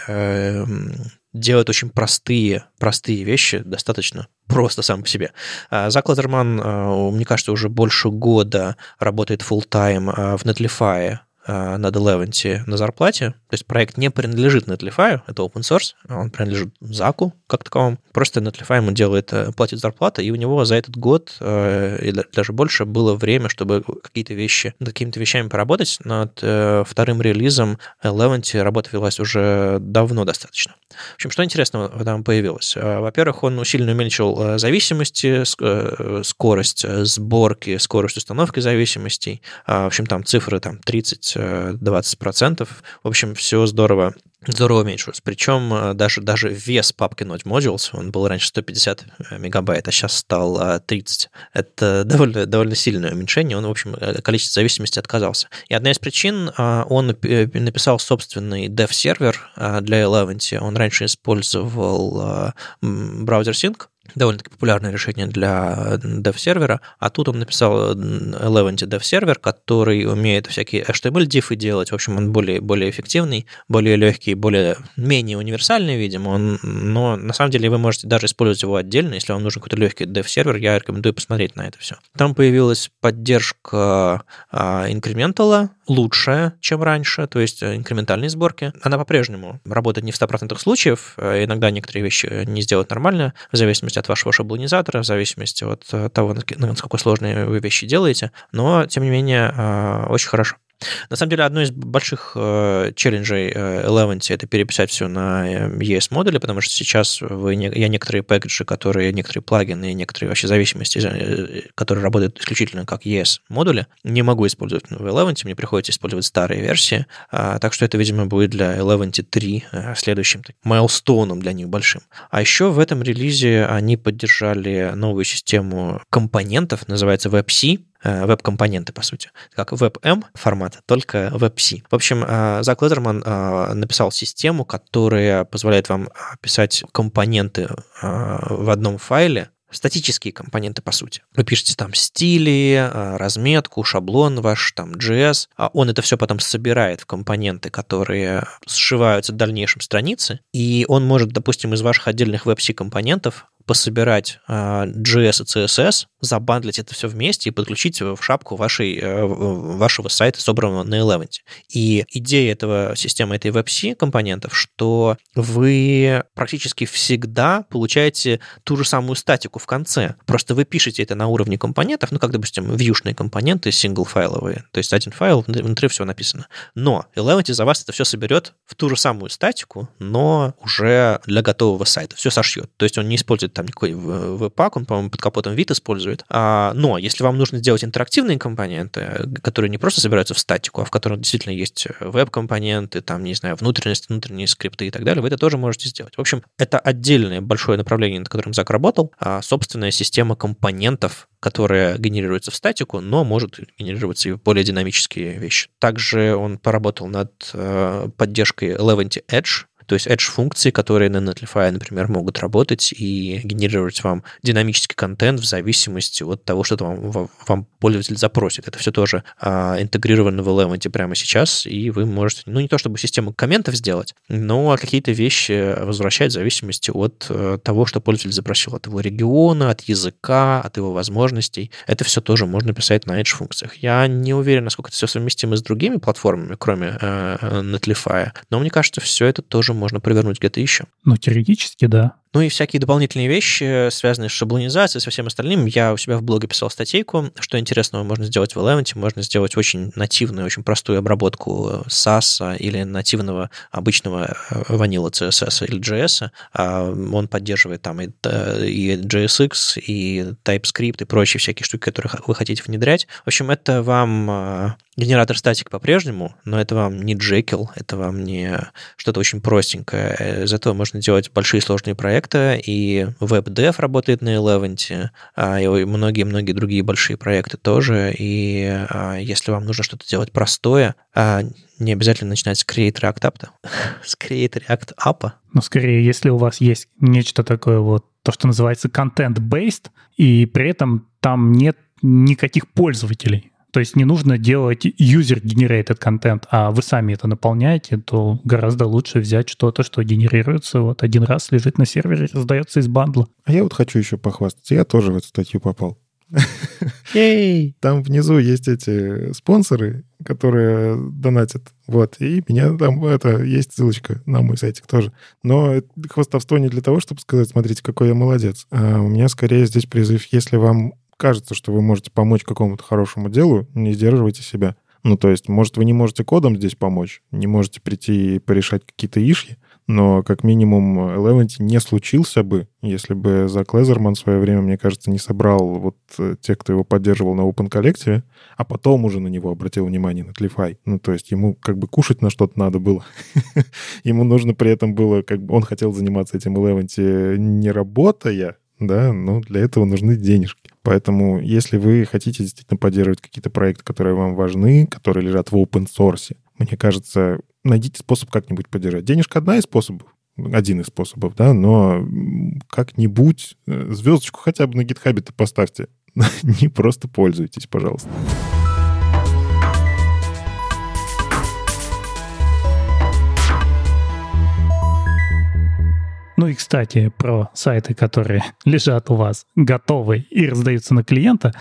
делает очень простые, простые вещи, достаточно просто сам по себе. А, Зак Лазерман, а, мне кажется, уже больше года работает full time а, в Netlify, Э, на Eleventy на зарплате. То есть проект не принадлежит Netlify, это open source, он принадлежит Заку как таковому. Просто Netlify ему делает, э, платит зарплату, и у него за этот год э, или даже больше было время, чтобы какие-то вещи, над какими-то вещами поработать. Над вторым релизом Eleventy работа велась уже давно достаточно. В общем, что интересного там появилось? Во-первых, он усиленно уменьшил зависимости, скорость сборки, скорость установки зависимостей. В общем, там цифры там 30 15-20%. В общем, все здорово здорово уменьшилось. Причем э, даже, даже вес папки Node Modules, он был раньше 150 э, мегабайт, а сейчас стал 30. Э, Это довольно, довольно сильное уменьшение. Он, в общем, количество зависимости отказался. И одна из причин, он написал собственный dev-сервер для Eleventy. Он раньше использовал браузер Sync, довольно-таки популярное решение для dev-сервера, а тут он написал Eleventy dev-сервер, который умеет всякие HTML-дифы делать, в общем, он более, более эффективный, более легкий, более, менее универсальный, видимо, он, но на самом деле вы можете даже использовать его отдельно, если вам нужен какой-то легкий dev-сервер, я рекомендую посмотреть на это все. Там появилась поддержка а, инкрементала, лучшая, чем раньше, то есть э, инкрементальные сборки. Она по-прежнему работает не в 100% случаев, э, иногда некоторые вещи не сделать нормально, в зависимости от вашего шаблонизатора, в зависимости от э, того, насколько сложные вы вещи делаете, но, тем не менее, а, очень хорошо. На самом деле, одно из больших э, челленджей э, Eleventy это переписать все на э, ES-модули, потому что сейчас вы не, я некоторые пэкэджи, которые, некоторые плагины некоторые вообще зависимости, э, которые работают исключительно как ES-модули, не могу использовать в Eleventy, мне приходится использовать старые версии, э, так что это, видимо, будет для Eleventy 3 э, следующим майлстоуном для них большим. А еще в этом релизе они поддержали новую систему компонентов, называется WebC, Э, веб-компоненты, по сути. Как WebM формата, только WebC. В общем, э, Зак Ледерман э, написал систему, которая позволяет вам писать компоненты в одном файле, статические компоненты, по сути. Вы пишете там стили, разметку, шаблон ваш, там JS, а он это все потом собирает в компоненты, которые сшиваются в дальнейшем странице, и он может, допустим, из ваших отдельных WebC компонентов пособирать JS и CSS, забандлить это все вместе и подключить в шапку вашей, э, вашего сайта, собранного на Eleven. И идея этого системы, этой WebC компонентов, что вы практически всегда получаете ту же самую статику в конце. Просто вы пишете это на уровне компонентов, ну, как, допустим, вьюшные компоненты, сингл-файловые, то есть один файл, внутри все написано. Но Eleven за вас это все соберет в ту же самую статику, но уже для готового сайта. Все сошьет. То есть он не использует там никакой веб-пак, он, по-моему, под капотом вид использует, использует. А, но если вам нужно сделать интерактивные компоненты, которые не просто собираются в статику, а в которых действительно есть веб-компоненты, там, не знаю, внутренности, внутренние скрипты и так далее, вы это тоже можете сделать. В общем, это отдельное большое направление, над которым Зак работал, а собственная система компонентов, которая генерируется в статику, но может генерироваться и более динамические вещи. Также он поработал над э, поддержкой Eleventy Edge, то есть edge-функции, которые на Netlify, например, могут работать и генерировать вам динамический контент в зависимости от того, что вам, вам пользователь запросит. Это все тоже а, интегрировано в Eleventy прямо сейчас, и вы можете, ну, не то чтобы систему комментов сделать, но какие-то вещи возвращать в зависимости от а, того, что пользователь запросил, от его региона, от языка, от его возможностей. Это все тоже можно писать на edge-функциях. Я не уверен, насколько это все совместимо с другими платформами, кроме э, Netlify, но мне кажется, все это тоже можно провернуть где-то еще. Ну, теоретически, да. Ну и всякие дополнительные вещи, связанные с шаблонизацией, со всем остальным. Я у себя в блоге писал статейку, что интересного можно сделать в Eleventy. Можно сделать очень нативную, очень простую обработку SAS или нативного обычного ванила CSS или JS. А он поддерживает там и, и JSX, и TypeScript, и прочие всякие штуки, которые вы хотите внедрять. В общем, это вам генератор статик по-прежнему, но это вам не Jekyll, это вам не что-то очень простенькое. Э, из этого можно делать большие сложные проекты, и WebDev работает на Eleven, а, и многие-многие другие большие проекты тоже, и а, если вам нужно что-то делать простое, а, не обязательно начинать с Create React App, с Create React App. Но скорее, если у вас есть нечто такое вот, то, что называется content-based, и при этом там нет никаких пользователей, то есть не нужно делать user-generated контент, а вы сами это наполняете, то гораздо лучше взять что-то, что генерируется вот один раз, лежит на сервере, раздается из бандла. А я вот хочу еще похвастаться. Я тоже в эту статью попал. Там внизу есть эти спонсоры, которые донатят. Вот. И меня там это есть ссылочка на мой сайтик тоже. Но хвастовство не для того, чтобы сказать, смотрите, какой я молодец. А у меня скорее здесь призыв, если вам кажется, что вы можете помочь какому-то хорошему делу, не сдерживайте себя. Ну, то есть, может, вы не можете кодом здесь помочь, не можете прийти и порешать какие-то ишки, но как минимум Eleventy не случился бы, если бы Зак Лезерман в свое время, мне кажется, не собрал вот э, тех, кто его поддерживал на Open коллекции, а потом уже на него обратил внимание на Tlify. Ну, то есть ему как бы кушать на что-то надо было. ему нужно при этом было, как бы он хотел заниматься этим Eleventy не работая, да, но для этого нужны денежки. Поэтому, если вы хотите действительно поддерживать какие-то проекты, которые вам важны, которые лежат в open source, мне кажется, найдите способ как-нибудь поддержать. Денежка одна из способов, один из способов, да, но как-нибудь э, звездочку хотя бы на гитхабе-то поставьте. Не просто пользуйтесь, пожалуйста. Ну и, кстати, про сайты, которые лежат у вас готовые и раздаются на клиента,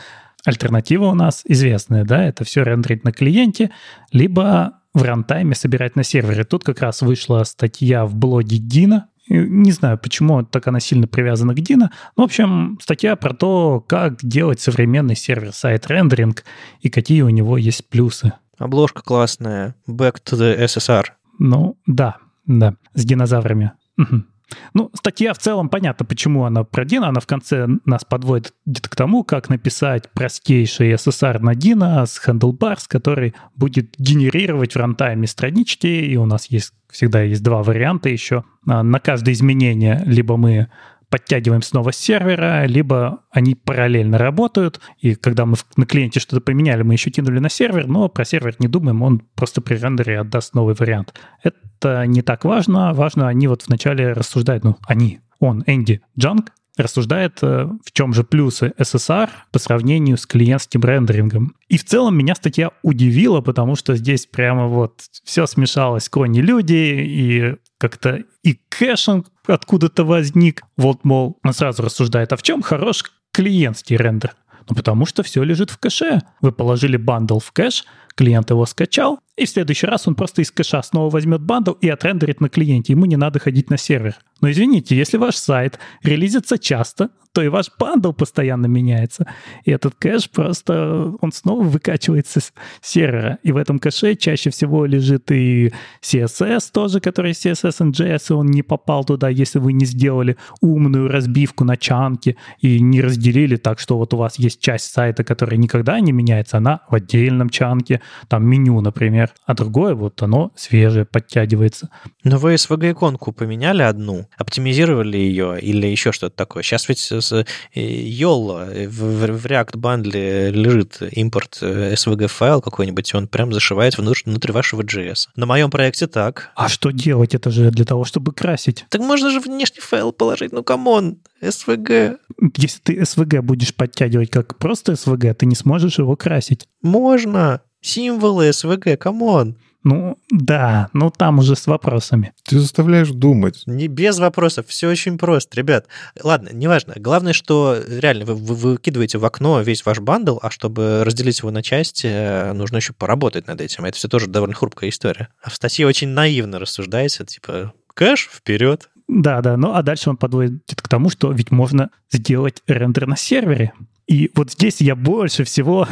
альтернатива у нас известная, да, это все рендерить на клиенте, либо в рантайме собирать на сервере. Тут как раз вышла статья в блоге Дина, не знаю, почему так она сильно привязана к Dino. В общем, статья про то, как делать современный сервер-сайт рендеринг и какие у него есть плюсы. Обложка классная. Back to the SSR. Ну, да, да, с динозаврами. Угу. Ну, статья в целом понятно, почему она про Dino. Она в конце нас подводит где-то к тому, как написать простейший SSR на Dino с handlebars, который будет генерировать в рантайме странички, и у нас есть всегда есть два варианта еще. А, на каждое изменение либо мы подтягиваем снова с сервера, либо они параллельно работают, и когда мы на клиенте что-то поменяли, мы еще кинули на сервер, но про сервер не думаем, он просто при рендере отдаст новый вариант. Это не так важно, важно, они вот вначале рассуждают, ну, они, он, Энди Джанг, рассуждает, э, в чем же плюсы SSR по сравнению с клиентским рендерингом. И в целом меня статья удивила, потому что здесь прямо вот все смешалось, кони-люди, и как-то и caching откуда-то возник. Вот, мол, он сразу рассуждает, а в чем хорош клиентский рендер? Ну, потому что все лежит в кэше. Вы положили бандл в кэш, клиент его скачал, и в следующий раз он просто из кэша снова возьмет бандл и отрендерит на клиенте. Ему не надо ходить на сервер. Но извините, если ваш сайт релизится часто, то и ваш бандл постоянно меняется. И этот кэш просто, он снова выкачивается с сервера. И в этом кэше чаще всего лежит и CSS тоже, который CSS and JS, и он не попал туда, если вы не сделали умную разбивку на чанки и не разделили так, что вот у вас есть часть сайта, которая никогда не меняется, она в отдельном чанке, там меню, например, а другое вот оно свежее, подтягивается. Но вы SVG-иконку поменяли одну, оптимизировали ее или еще что-то такое? Сейчас ведь с YOLO э, в, в React бандле лежит импорт SVG э, файл какой-нибудь, и он прям зашивает внутрь, внутри вашего JS. На моем проекте так. А что делать? Это же для того, чтобы красить. Так можно же внешний файл положить. Ну, come on, SVG. Если ты SVG будешь подтягивать как просто SVG, ты не сможешь его красить. Можно. Символы SVG, come on. Ну, да, но там уже с вопросами. Ты заставляешь думать. Не без вопросов, все очень просто, ребят. Ладно, неважно. Главное, что реально вы, вы выкидываете в окно весь ваш бандл, а чтобы разделить его на части, э, нужно еще поработать над этим. Это все тоже довольно хрупкая история. А в статье очень наивно рассуждается, типа, кэш вперед. Да, да, ну а дальше он подводит к тому, что ведь можно сделать рендер на сервере. И вот здесь я больше всего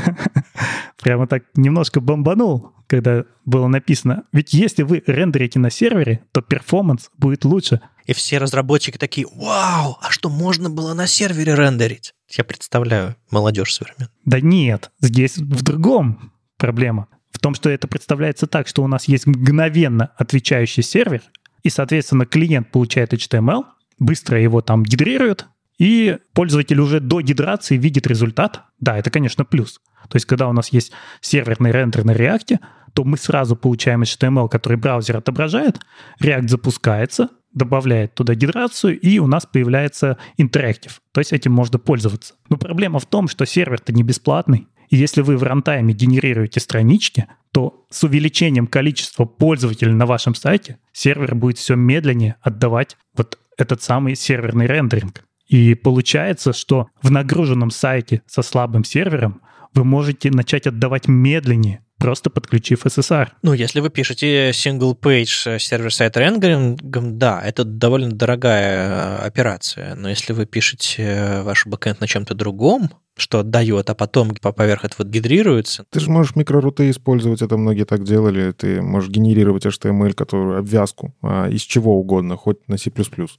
прямо так немножко бомбанул, когда было написано, ведь если вы рендерите на сервере, то перформанс будет лучше. И все разработчики такие, вау, а что можно было на сервере рендерить? Я представляю молодежь современную. Да нет, здесь в другом проблема. В том, что это представляется так, что у нас есть мгновенно отвечающий сервер, и, соответственно, клиент получает HTML, быстро его там гидрирует, и пользователь уже до гидрации видит результат. Да, это, конечно, плюс. То есть, когда у нас есть серверный рендер на React, то мы сразу получаем HTML, который браузер отображает, React запускается, добавляет туда гидрацию, и у нас появляется интерактив. То есть этим можно пользоваться. Но проблема в том, что сервер-то не бесплатный. И если вы в рантайме генерируете странички, то с увеличением количества пользователей на вашем сайте сервер будет все медленнее отдавать вот этот самый серверный рендеринг. И получается, что в нагруженном сайте со слабым сервером вы можете начать отдавать медленнее, просто подключив SSR. Ну, если вы пишете single-page с server-side рендерингом, да, это довольно дорогая э, операция. Но если вы пишете э, ваш бэкэнд на чем-то другом, что отдает, а потом поверх этого гидрируется. Ты же можешь микроруты использовать, это многие так делали. Ты можешь генерировать HTML, которую обвязку а, из чего угодно, хоть на C++.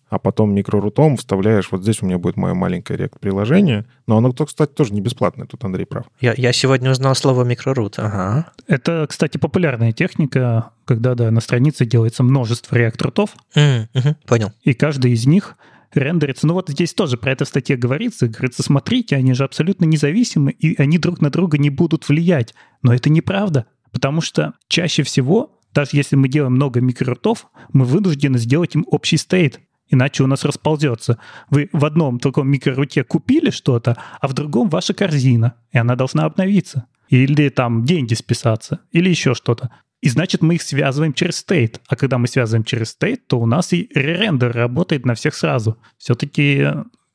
А потом микрорутом вставляешь, вот здесь у меня будет мое маленькое React-приложение. Но оно, кстати, тоже не бесплатное, тут Андрей прав. Я, я сегодня узнал слово микрорут, ага. Это, кстати, популярная техника, когда да, на странице делается множество React-рутов. Mm, угу, понял. И каждый из них рендерится. Ну вот здесь тоже про это в статье говорится. Говорится, смотрите, они же абсолютно независимы, и они друг на друга не будут влиять. Но это неправда, потому что чаще всего, даже если мы делаем много микрорутов, мы вынуждены сделать им общий стейт, иначе у нас расползется. Вы в одном таком микроруте купили что-то, а в другом ваша корзина, и она должна обновиться. Или там деньги списаться, или еще что-то. И значит, мы их связываем через state. А когда мы связываем через state, то у нас и ререндер работает на всех сразу. Все-таки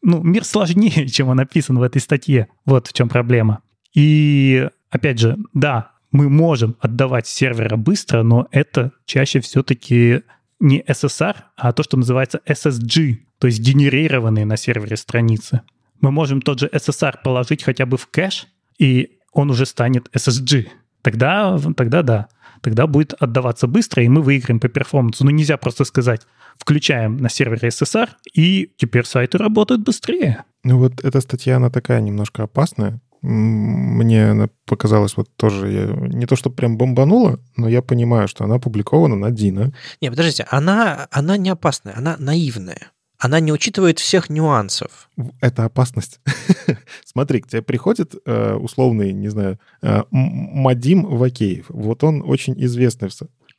ну, мир сложнее, чем он написан в этой статье. Вот в чем проблема. И опять же, да, мы можем отдавать сервера быстро, но это чаще все-таки не SSR, а то, что называется SSG, то есть генерированные на сервере страницы. Мы можем тот же SSR положить хотя бы в кэш, и он уже станет SSG. Тогда, тогда да тогда будет отдаваться быстро, и мы выиграем по перформансу. Но нельзя просто сказать, включаем на сервере SSR, и теперь сайты работают быстрее. Ну вот эта статья, она такая немножко опасная. Мне она показалась вот тоже, я, не то что прям бомбанула, но я понимаю, что она опубликована на Дина. Не, подождите, она, она не опасная, она наивная она не учитывает всех нюансов. Это опасность. Смотри, к тебе приходит э, условный, не знаю, э, Мадим Вакеев. Вот он очень известный.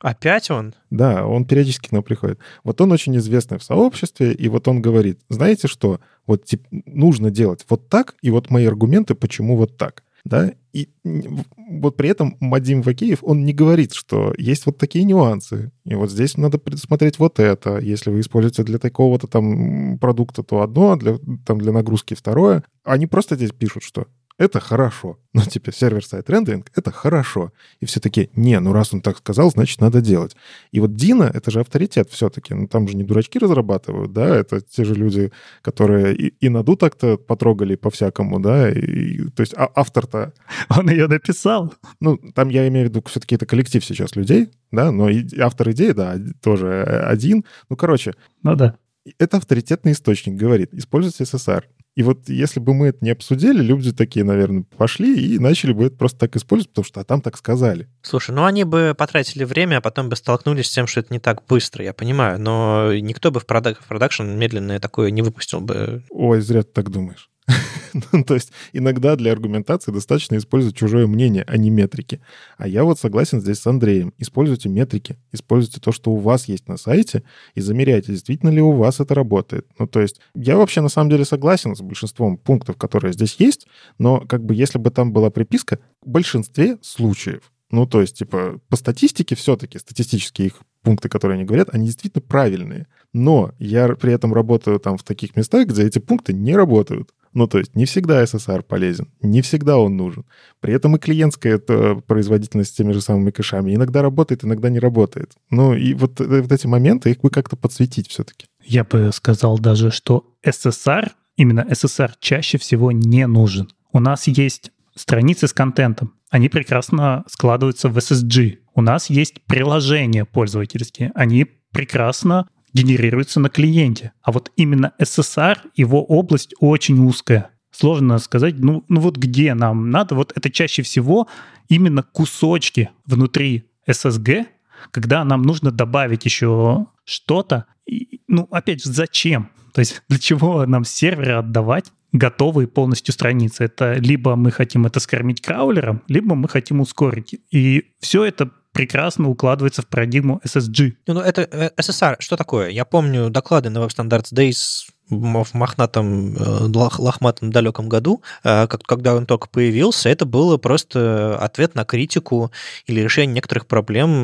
Опять он? Да, он периодически к нам приходит. Вот он очень известный в сообществе, и вот он говорит, знаете что, вот типа, нужно делать вот так, и вот мои аргументы, почему вот так да, и вот при этом Мадим Вакеев, он не говорит, что есть вот такие нюансы, и вот здесь надо предусмотреть вот это. Если вы используете для такого-то там продукта, то одно, а для, там для нагрузки второе. Они просто здесь пишут, что это хорошо. Ну, типа, сервер-сайт рендеринг — это хорошо. И все таки не, ну раз он так сказал, значит, надо делать. И вот Дина — это же авторитет все-таки. Ну, там же не дурачки разрабатывают, да, это те же люди, которые и, и наду так-то потрогали по-всякому, да, и, то есть а, автор-то... Он ее написал. Ну, там я имею в виду, все-таки это коллектив сейчас людей, да, но и автор идеи, да, тоже один. Ну, короче. Ну да. Это авторитетный источник, говорит, используйте SSR. И вот если бы мы это не обсудили, люди такие, наверное, пошли и начали бы это просто так использовать, потому что а там так сказали. Слушай, ну они бы потратили время, а потом бы столкнулись с тем, что это не так быстро, я понимаю, но никто бы в, продак- в продакшн медленное такое не выпустил бы. Ой, зря ты так думаешь. Ну, то есть иногда для аргументации достаточно использовать чужое мнение, а не метрики. А я вот согласен здесь с Андреем. Используйте метрики, используйте то, что у вас есть на сайте, и замеряйте, действительно ли у вас это работает. Ну, то есть я вообще на самом деле согласен с большинством пунктов, которые здесь есть, но как бы если бы там была приписка, в большинстве случаев ну, то есть, типа, по статистике все-таки, статистические их пункты, которые они говорят, они действительно правильные. Но я при этом работаю там в таких местах, где эти пункты не работают. Ну, то есть не всегда SSR полезен, не всегда он нужен. При этом и клиентская это производительность с теми же самыми кэшами иногда работает, иногда не работает. Ну, и вот, э, вот эти моменты, их бы как-то подсветить все-таки. Я бы сказал даже, что SSR, именно SSR чаще всего не нужен. У нас есть страницы с контентом. Они прекрасно складываются в SSG. У нас есть приложения пользовательские. Они прекрасно генерируется на клиенте. А вот именно SSR, его область очень узкая. сложно сказать, ну, ну вот где нам надо. Вот это чаще всего именно кусочки внутри SSG, когда нам нужно добавить еще что-то. И, ну, опять же, зачем? То есть для чего нам серверы отдавать готовые полностью страницы? Это либо мы хотим это скормить краулером, либо мы хотим ускорить. И все это прекрасно укладывается в парадигму SSG. Ну, это э, SSR, что такое? Я помню доклады на Web Standards Days в мохнатом, э, лохматом далеком году, э, когда он только появился, это было просто ответ на критику или решение некоторых проблем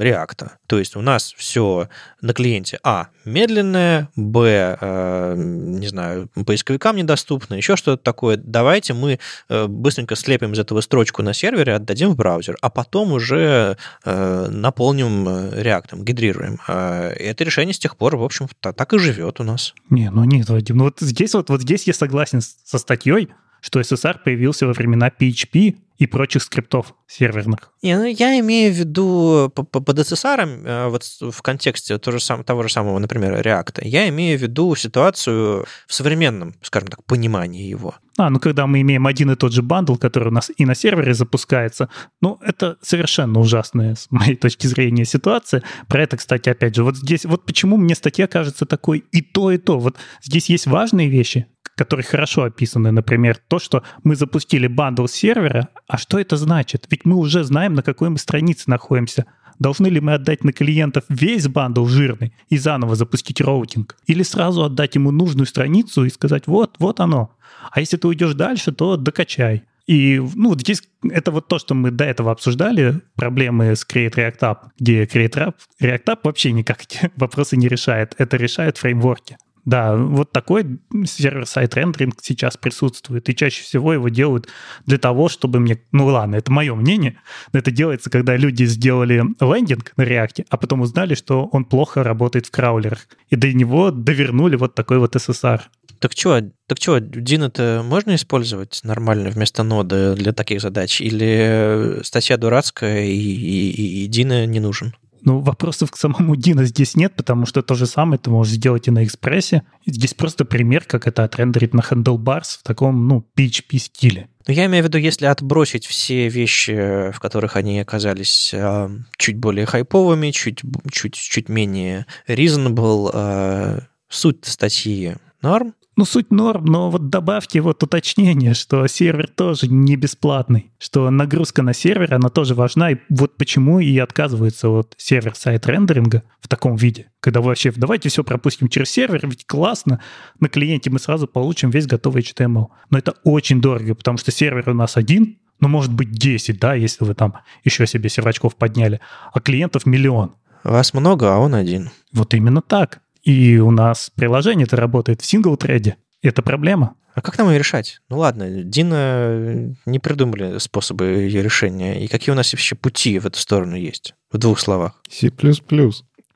реакта. То есть у нас все на клиенте А медленное, Б, не знаю, поисковикам недоступно, еще что-то такое. Давайте мы быстренько слепим из этого строчку на сервере, отдадим в браузер, а потом уже наполним реактом, гидрируем. Это решение с тех пор, в общем, так и живет у нас. Не, ну нет, Вадим, ну вот здесь вот, вот здесь я согласен со статьей, что SSR появился во времена PHP и прочих скриптов серверных. Не, ну, я имею в виду под SSR, э, вот в контексте того же, самого, того же самого, например, React, я имею в виду ситуацию в современном, скажем так, понимании его. А, ну когда мы имеем один и тот же бандл, который у нас и на сервере запускается, ну это совершенно ужасная, с моей точки зрения, ситуация. Про это, кстати, опять же, вот здесь, вот почему мне статья кажется такой и то, и то. Вот здесь есть важные вещи, которые хорошо описаны. Например, то, что мы запустили bundle сервера, а что это значит? Ведь мы уже знаем, на какой мы странице находимся. Должны ли мы отдать на клиентов весь bundle жирный и заново запустить routing? Или сразу отдать ему нужную страницу и сказать, вот, вот оно. А если ты уйдешь дальше, то докачай. И ну, вот здесь это вот то, что мы до этого обсуждали, проблемы с Create React App, где Create React App вообще никак эти вопросы не решает. Это решают фреймворки. Да, вот такой сервер-сайт рендеринг сейчас присутствует, и чаще всего его делают для того, чтобы мне... Ну ладно, это мое мнение, но это делается, когда люди сделали лендинг на React, а потом узнали, что он плохо работает в краулерах, и до него довернули вот такой вот SSR. Так что, так что, Дин это можно использовать нормально вместо ноды для таких задач? Или статья дурацкая и, и, и Дина не нужен? Ну, вопросов к самому Дина здесь нет, потому что то же самое ты можешь сделать и на экспрессе. Здесь просто пример, как это отрендерить на handlebars в таком, ну, PHP стиле. Но я имею в виду, если отбросить все вещи, в которых они оказались э, чуть более хайповыми, чуть, чуть, чуть менее reasonable, э, суть статьи норм, ну, суть норм, но вот добавьте вот уточнение, что сервер тоже не бесплатный, что нагрузка на сервер, она тоже важна, и вот почему и отказывается вот сервер-сайт рендеринга в таком виде. Когда вообще, давайте все пропустим через сервер, ведь классно, на клиенте мы сразу получим весь готовый HTML. Но это очень дорого, потому что сервер у нас один, ну, может быть, 10, да, если вы там еще себе сервачков подняли, а клиентов миллион. Вас много, а он один. Вот именно так. И у нас приложение-то работает в сингл-треде. Это проблема. А как нам ее решать? Ну ладно, Дина не придумали способы ее решения. И какие у нас вообще пути в эту сторону есть? В двух словах. C++.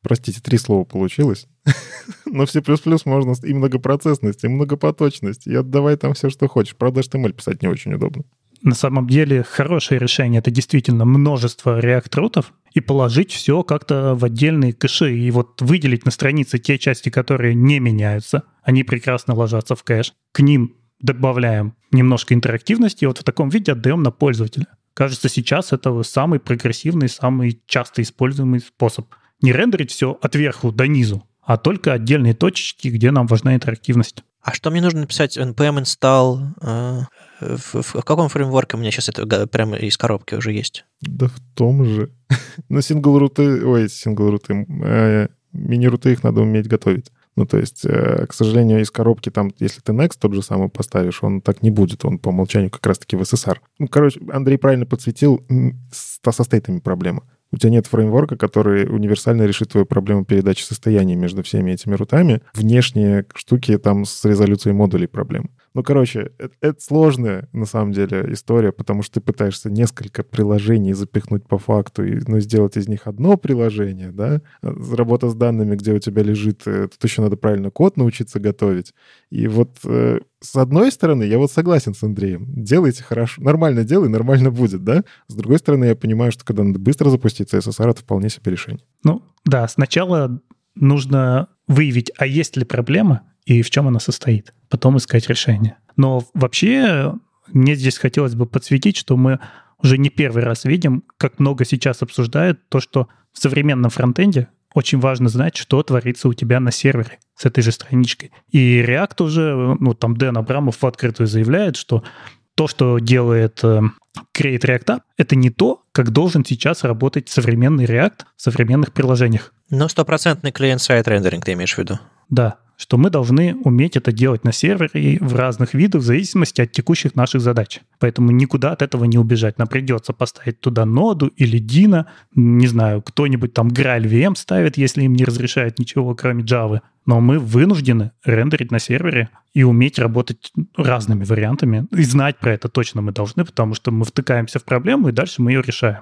Простите, три слова получилось. Но в C++ можно и многопроцессность, и многопоточность, и отдавай там все, что хочешь. Правда, HTML писать не очень удобно на самом деле хорошее решение. Это действительно множество реакт-рутов и положить все как-то в отдельные кэши. И вот выделить на странице те части, которые не меняются. Они прекрасно ложатся в кэш. К ним добавляем немножко интерактивности и вот в таком виде отдаем на пользователя. Кажется, сейчас это самый прогрессивный, самый часто используемый способ. Не рендерить все от верху до низу, а только отдельные точечки, где нам важна интерактивность. А что мне нужно написать? npm install в, в, каком фреймворке у меня сейчас это прямо из коробки уже есть? Да в том же. Но сингл-руты, ой, сингл-руты, э, мини-руты их надо уметь готовить. Ну, то есть, э, к сожалению, из коробки там, если ты Next тот же самый поставишь, он так не будет, он по умолчанию как раз-таки в SSR. Ну, короче, Андрей правильно подсветил, со стейтами проблема. У тебя нет фреймворка, который универсально решит твою проблему передачи состояния между всеми этими рутами. Внешние штуки там с резолюцией модулей проблем. Ну, короче, это, это сложная, на самом деле, история, потому что ты пытаешься несколько приложений запихнуть по факту, и, ну, сделать из них одно приложение, да? Работа с данными, где у тебя лежит, э, тут еще надо правильно код научиться готовить. И вот э, с одной стороны, я вот согласен с Андреем. Делайте хорошо, нормально делай, нормально будет, да? С другой стороны, я понимаю, что когда надо быстро запустить CSSR, это вполне себе решение. Ну, да, сначала нужно выявить, а есть ли проблема, и в чем она состоит. Потом искать решение. Но вообще мне здесь хотелось бы подсветить, что мы уже не первый раз видим, как много сейчас обсуждают то, что в современном фронтенде очень важно знать, что творится у тебя на сервере с этой же страничкой. И React уже, ну, там Дэн Абрамов в открытую заявляет, что то, что делает э, Create React App, это не то, как должен сейчас работать современный React в современных приложениях. Но стопроцентный клиент-сайт рендеринг ты имеешь в виду? Да, что мы должны уметь это делать на сервере в разных видах в зависимости от текущих наших задач. Поэтому никуда от этого не убежать. Нам придется поставить туда ноду или Дина, не знаю, кто-нибудь там Graal VM ставит, если им не разрешают ничего, кроме Java. Но мы вынуждены рендерить на сервере и уметь работать разными вариантами. И знать про это точно мы должны, потому что мы втыкаемся в проблему, и дальше мы ее решаем.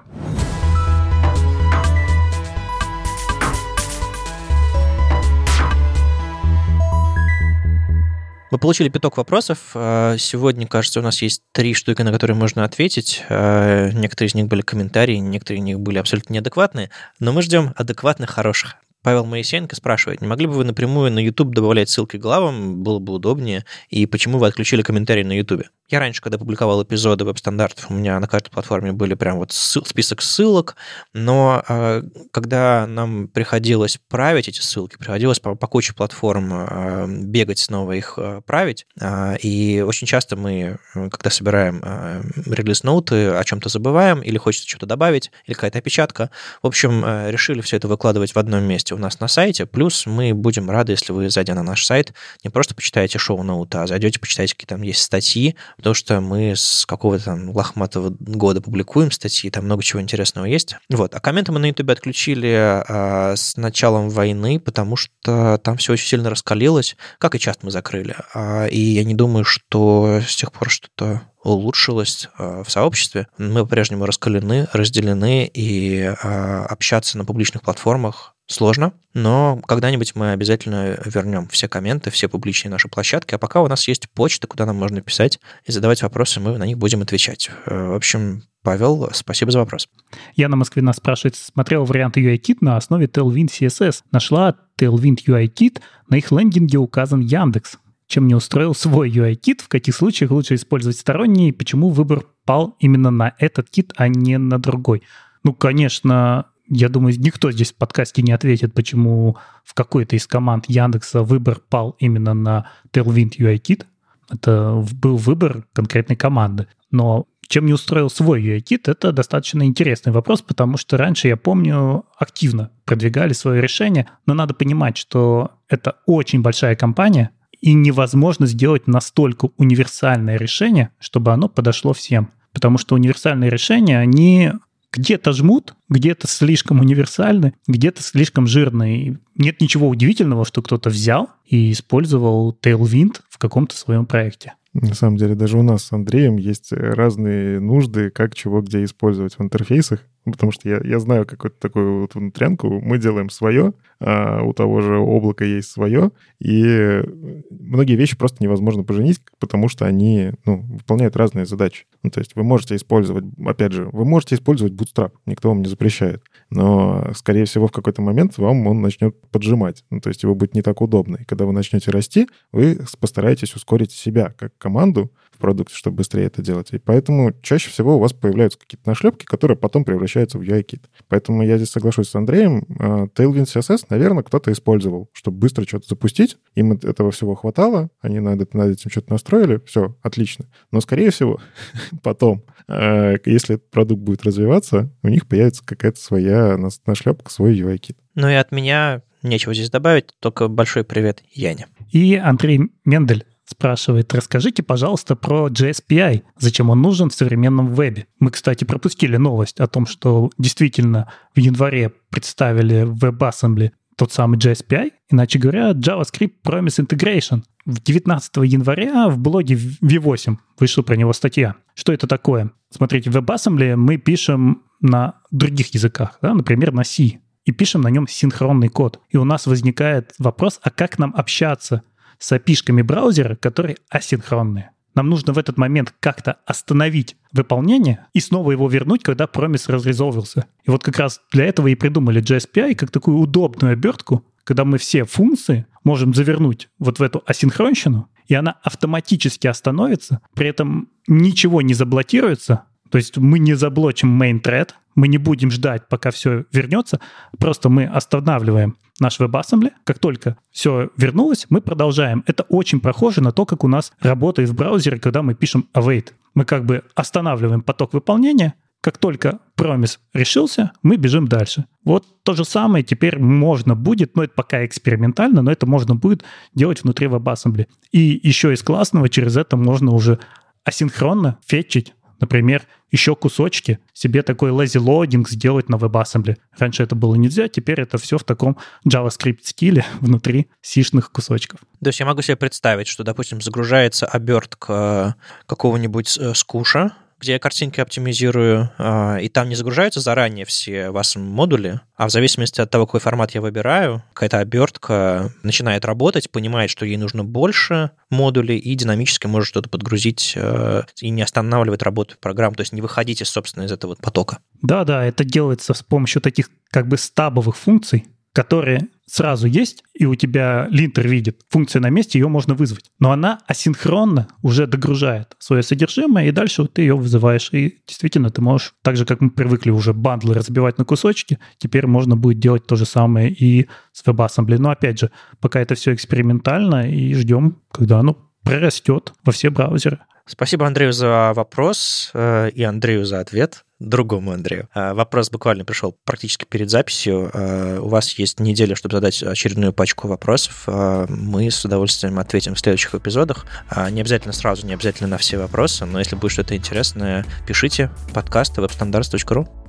Мы получили пяток вопросов. А, сегодня, кажется, у нас есть три штуки, на которые можно ответить. А, некоторые из них были комментарии, некоторые из них были абсолютно неадекватные, но мы ждем адекватных, хороших. Павел Моисеенко спрашивает, не могли бы вы напрямую на YouTube добавлять ссылки главам, было бы удобнее, и почему вы отключили комментарии на YouTube? Я раньше, когда публиковал эпизоды веб-стандартов, у меня на каждой платформе были прям вот список ссылок, но э, когда нам приходилось править эти ссылки, приходилось по, по куче платформ э, бегать снова их э, править, э, и очень часто мы, когда собираем э, релиз-ноуты, о чем-то забываем, или хочется что-то добавить, или какая-то опечатка. В общем, э, решили все это выкладывать в одном месте у нас на сайте, плюс мы будем рады, если вы, зайдя на наш сайт, не просто почитаете шоу-ноуты, а зайдете, почитаете, какие там есть статьи, потому что мы с какого-то там лохматого года публикуем статьи, там много чего интересного есть. Вот. А комменты мы на YouTube отключили а, с началом войны, потому что там все очень сильно раскалилось, как и часто мы закрыли. А, и я не думаю, что с тех пор что-то улучшилось а, в сообществе. Мы по-прежнему раскалены, разделены, и а, общаться на публичных платформах сложно, но когда-нибудь мы обязательно вернем все комменты, все публичные наши площадки, а пока у нас есть почта, куда нам можно писать и задавать вопросы, мы на них будем отвечать. Э, в общем, Павел, спасибо за вопрос. Яна Москвина спрашивает, смотрел вариант UIKit на основе Tailwind CSS. Нашла Tailwind UIKit, на их лендинге указан Яндекс. Чем не устроил свой UIKit, в каких случаях лучше использовать сторонний, почему выбор пал именно на этот кит, а не на другой? Ну, конечно, я думаю, никто здесь в подкасте не ответит, почему в какой-то из команд Яндекса выбор пал именно на Tailwind UIKit. Это был выбор конкретной команды. Но чем не устроил свой UIKit, это достаточно интересный вопрос, потому что раньше, я помню, активно продвигали свое решение, но надо понимать, что это очень большая компания, и невозможно сделать настолько универсальное решение, чтобы оно подошло всем. Потому что универсальные решения, они где-то жмут, где-то слишком универсальны, где-то слишком жирные. Нет ничего удивительного, что кто-то взял и использовал Tailwind в каком-то своем проекте. На самом деле, даже у нас с Андреем есть разные нужды, как чего где использовать в интерфейсах. Потому что я, я знаю какую-то такую вот внутрянку. Мы делаем свое, а у того же облака есть свое, и многие вещи просто невозможно поженить, потому что они ну, выполняют разные задачи. Ну, то есть вы можете использовать, опять же, вы можете использовать Bootstrap, никто вам не запрещает, но, скорее всего, в какой-то момент вам он начнет поджимать. Ну, то есть его будет не так удобно. И когда вы начнете расти, вы постараетесь ускорить себя как команду, продукте, чтобы быстрее это делать. И поэтому чаще всего у вас появляются какие-то нашлепки, которые потом превращаются в UI-кит. Поэтому я здесь соглашусь с Андреем. А, Tailwind CSS, наверное, кто-то использовал, чтобы быстро что-то запустить. Им этого всего хватало, они над, над этим что-то настроили, все, отлично. Но, скорее всего, потом, а, если этот продукт будет развиваться, у них появится какая-то своя нашлепка, свой UI-кит. Ну и от меня нечего здесь добавить, только большой привет Яне. И Андрей Мендель спрашивает, расскажите, пожалуйста, про JSPI, зачем он нужен в современном вебе. Мы, кстати, пропустили новость о том, что действительно в январе представили в WebAssembly тот самый JSPI, иначе говоря, JavaScript Promise Integration. В 19 января в блоге V8 вышла про него статья. Что это такое? Смотрите, в WebAssembly мы пишем на других языках, да, например, на C, и пишем на нем синхронный код. И у нас возникает вопрос, а как нам общаться с api браузера, которые асинхронные. Нам нужно в этот момент как-то остановить выполнение и снова его вернуть, когда промис разрезолвился. И вот как раз для этого и придумали JSPI как такую удобную обертку, когда мы все функции можем завернуть вот в эту асинхронщину и она автоматически остановится, при этом ничего не заблокируется, то есть мы не заблочим main thread, мы не будем ждать, пока все вернется, просто мы останавливаем наш WebAssembly. Как только все вернулось, мы продолжаем. Это очень похоже на то, как у нас работает в браузере, когда мы пишем await. Мы как бы останавливаем поток выполнения, как только промис решился, мы бежим дальше. Вот то же самое теперь можно будет, но это пока экспериментально, но это можно будет делать внутри WebAssembly. И еще из классного через это можно уже асинхронно фетчить Например, еще кусочки, себе такой lazy loading сделать на WebAssembly. Раньше это было нельзя, теперь это все в таком JavaScript скиле внутри сишных кусочков. То есть я могу себе представить, что, допустим, загружается обертка какого-нибудь э, скуша, где я картинки оптимизирую, а, и там не загружаются заранее все вас модули, а в зависимости от того, какой формат я выбираю, какая-то обертка начинает работать, понимает, что ей нужно больше модулей, и динамически может что-то подгрузить а, и не останавливать работу программ, то есть не выходите, собственно, из этого потока. Да-да, это делается с помощью таких как бы стабовых функций, которые сразу есть, и у тебя линтер видит функция на месте, ее можно вызвать. Но она асинхронно уже догружает свое содержимое, и дальше вот ты ее вызываешь. И действительно ты можешь, так же, как мы привыкли уже бандлы разбивать на кусочки, теперь можно будет делать то же самое и с WebAssembly. Но опять же, пока это все экспериментально, и ждем, когда оно прорастет во все браузеры. Спасибо Андрею за вопрос э, и Андрею за ответ другому Андрею. Э, вопрос буквально пришел практически перед записью. Э, у вас есть неделя, чтобы задать очередную пачку вопросов. Мы с удовольствием ответим в следующих эпизодах. Не обязательно сразу, не обязательно на все вопросы, но если будет что-то интересное, пишите подкасты webstandards.ru.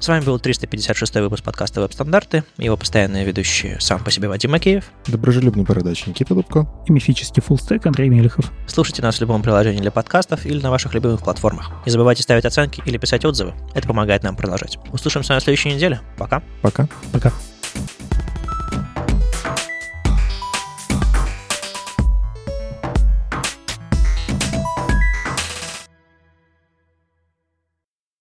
С вами был 356 выпуск подкаста «Веб-стандарты», его постоянные ведущие сам по себе Вадим Макеев. Доброжелюбный бородач Никита Дубко. И мифический фуллстек Андрей Мелехов. Слушайте нас в любом приложении для подкастов или на ваших любимых платформах. Не забывайте ставить оценки или писать отзывы. Это помогает нам продолжать. Услышимся на следующей неделе. Пока. Пока. Пока.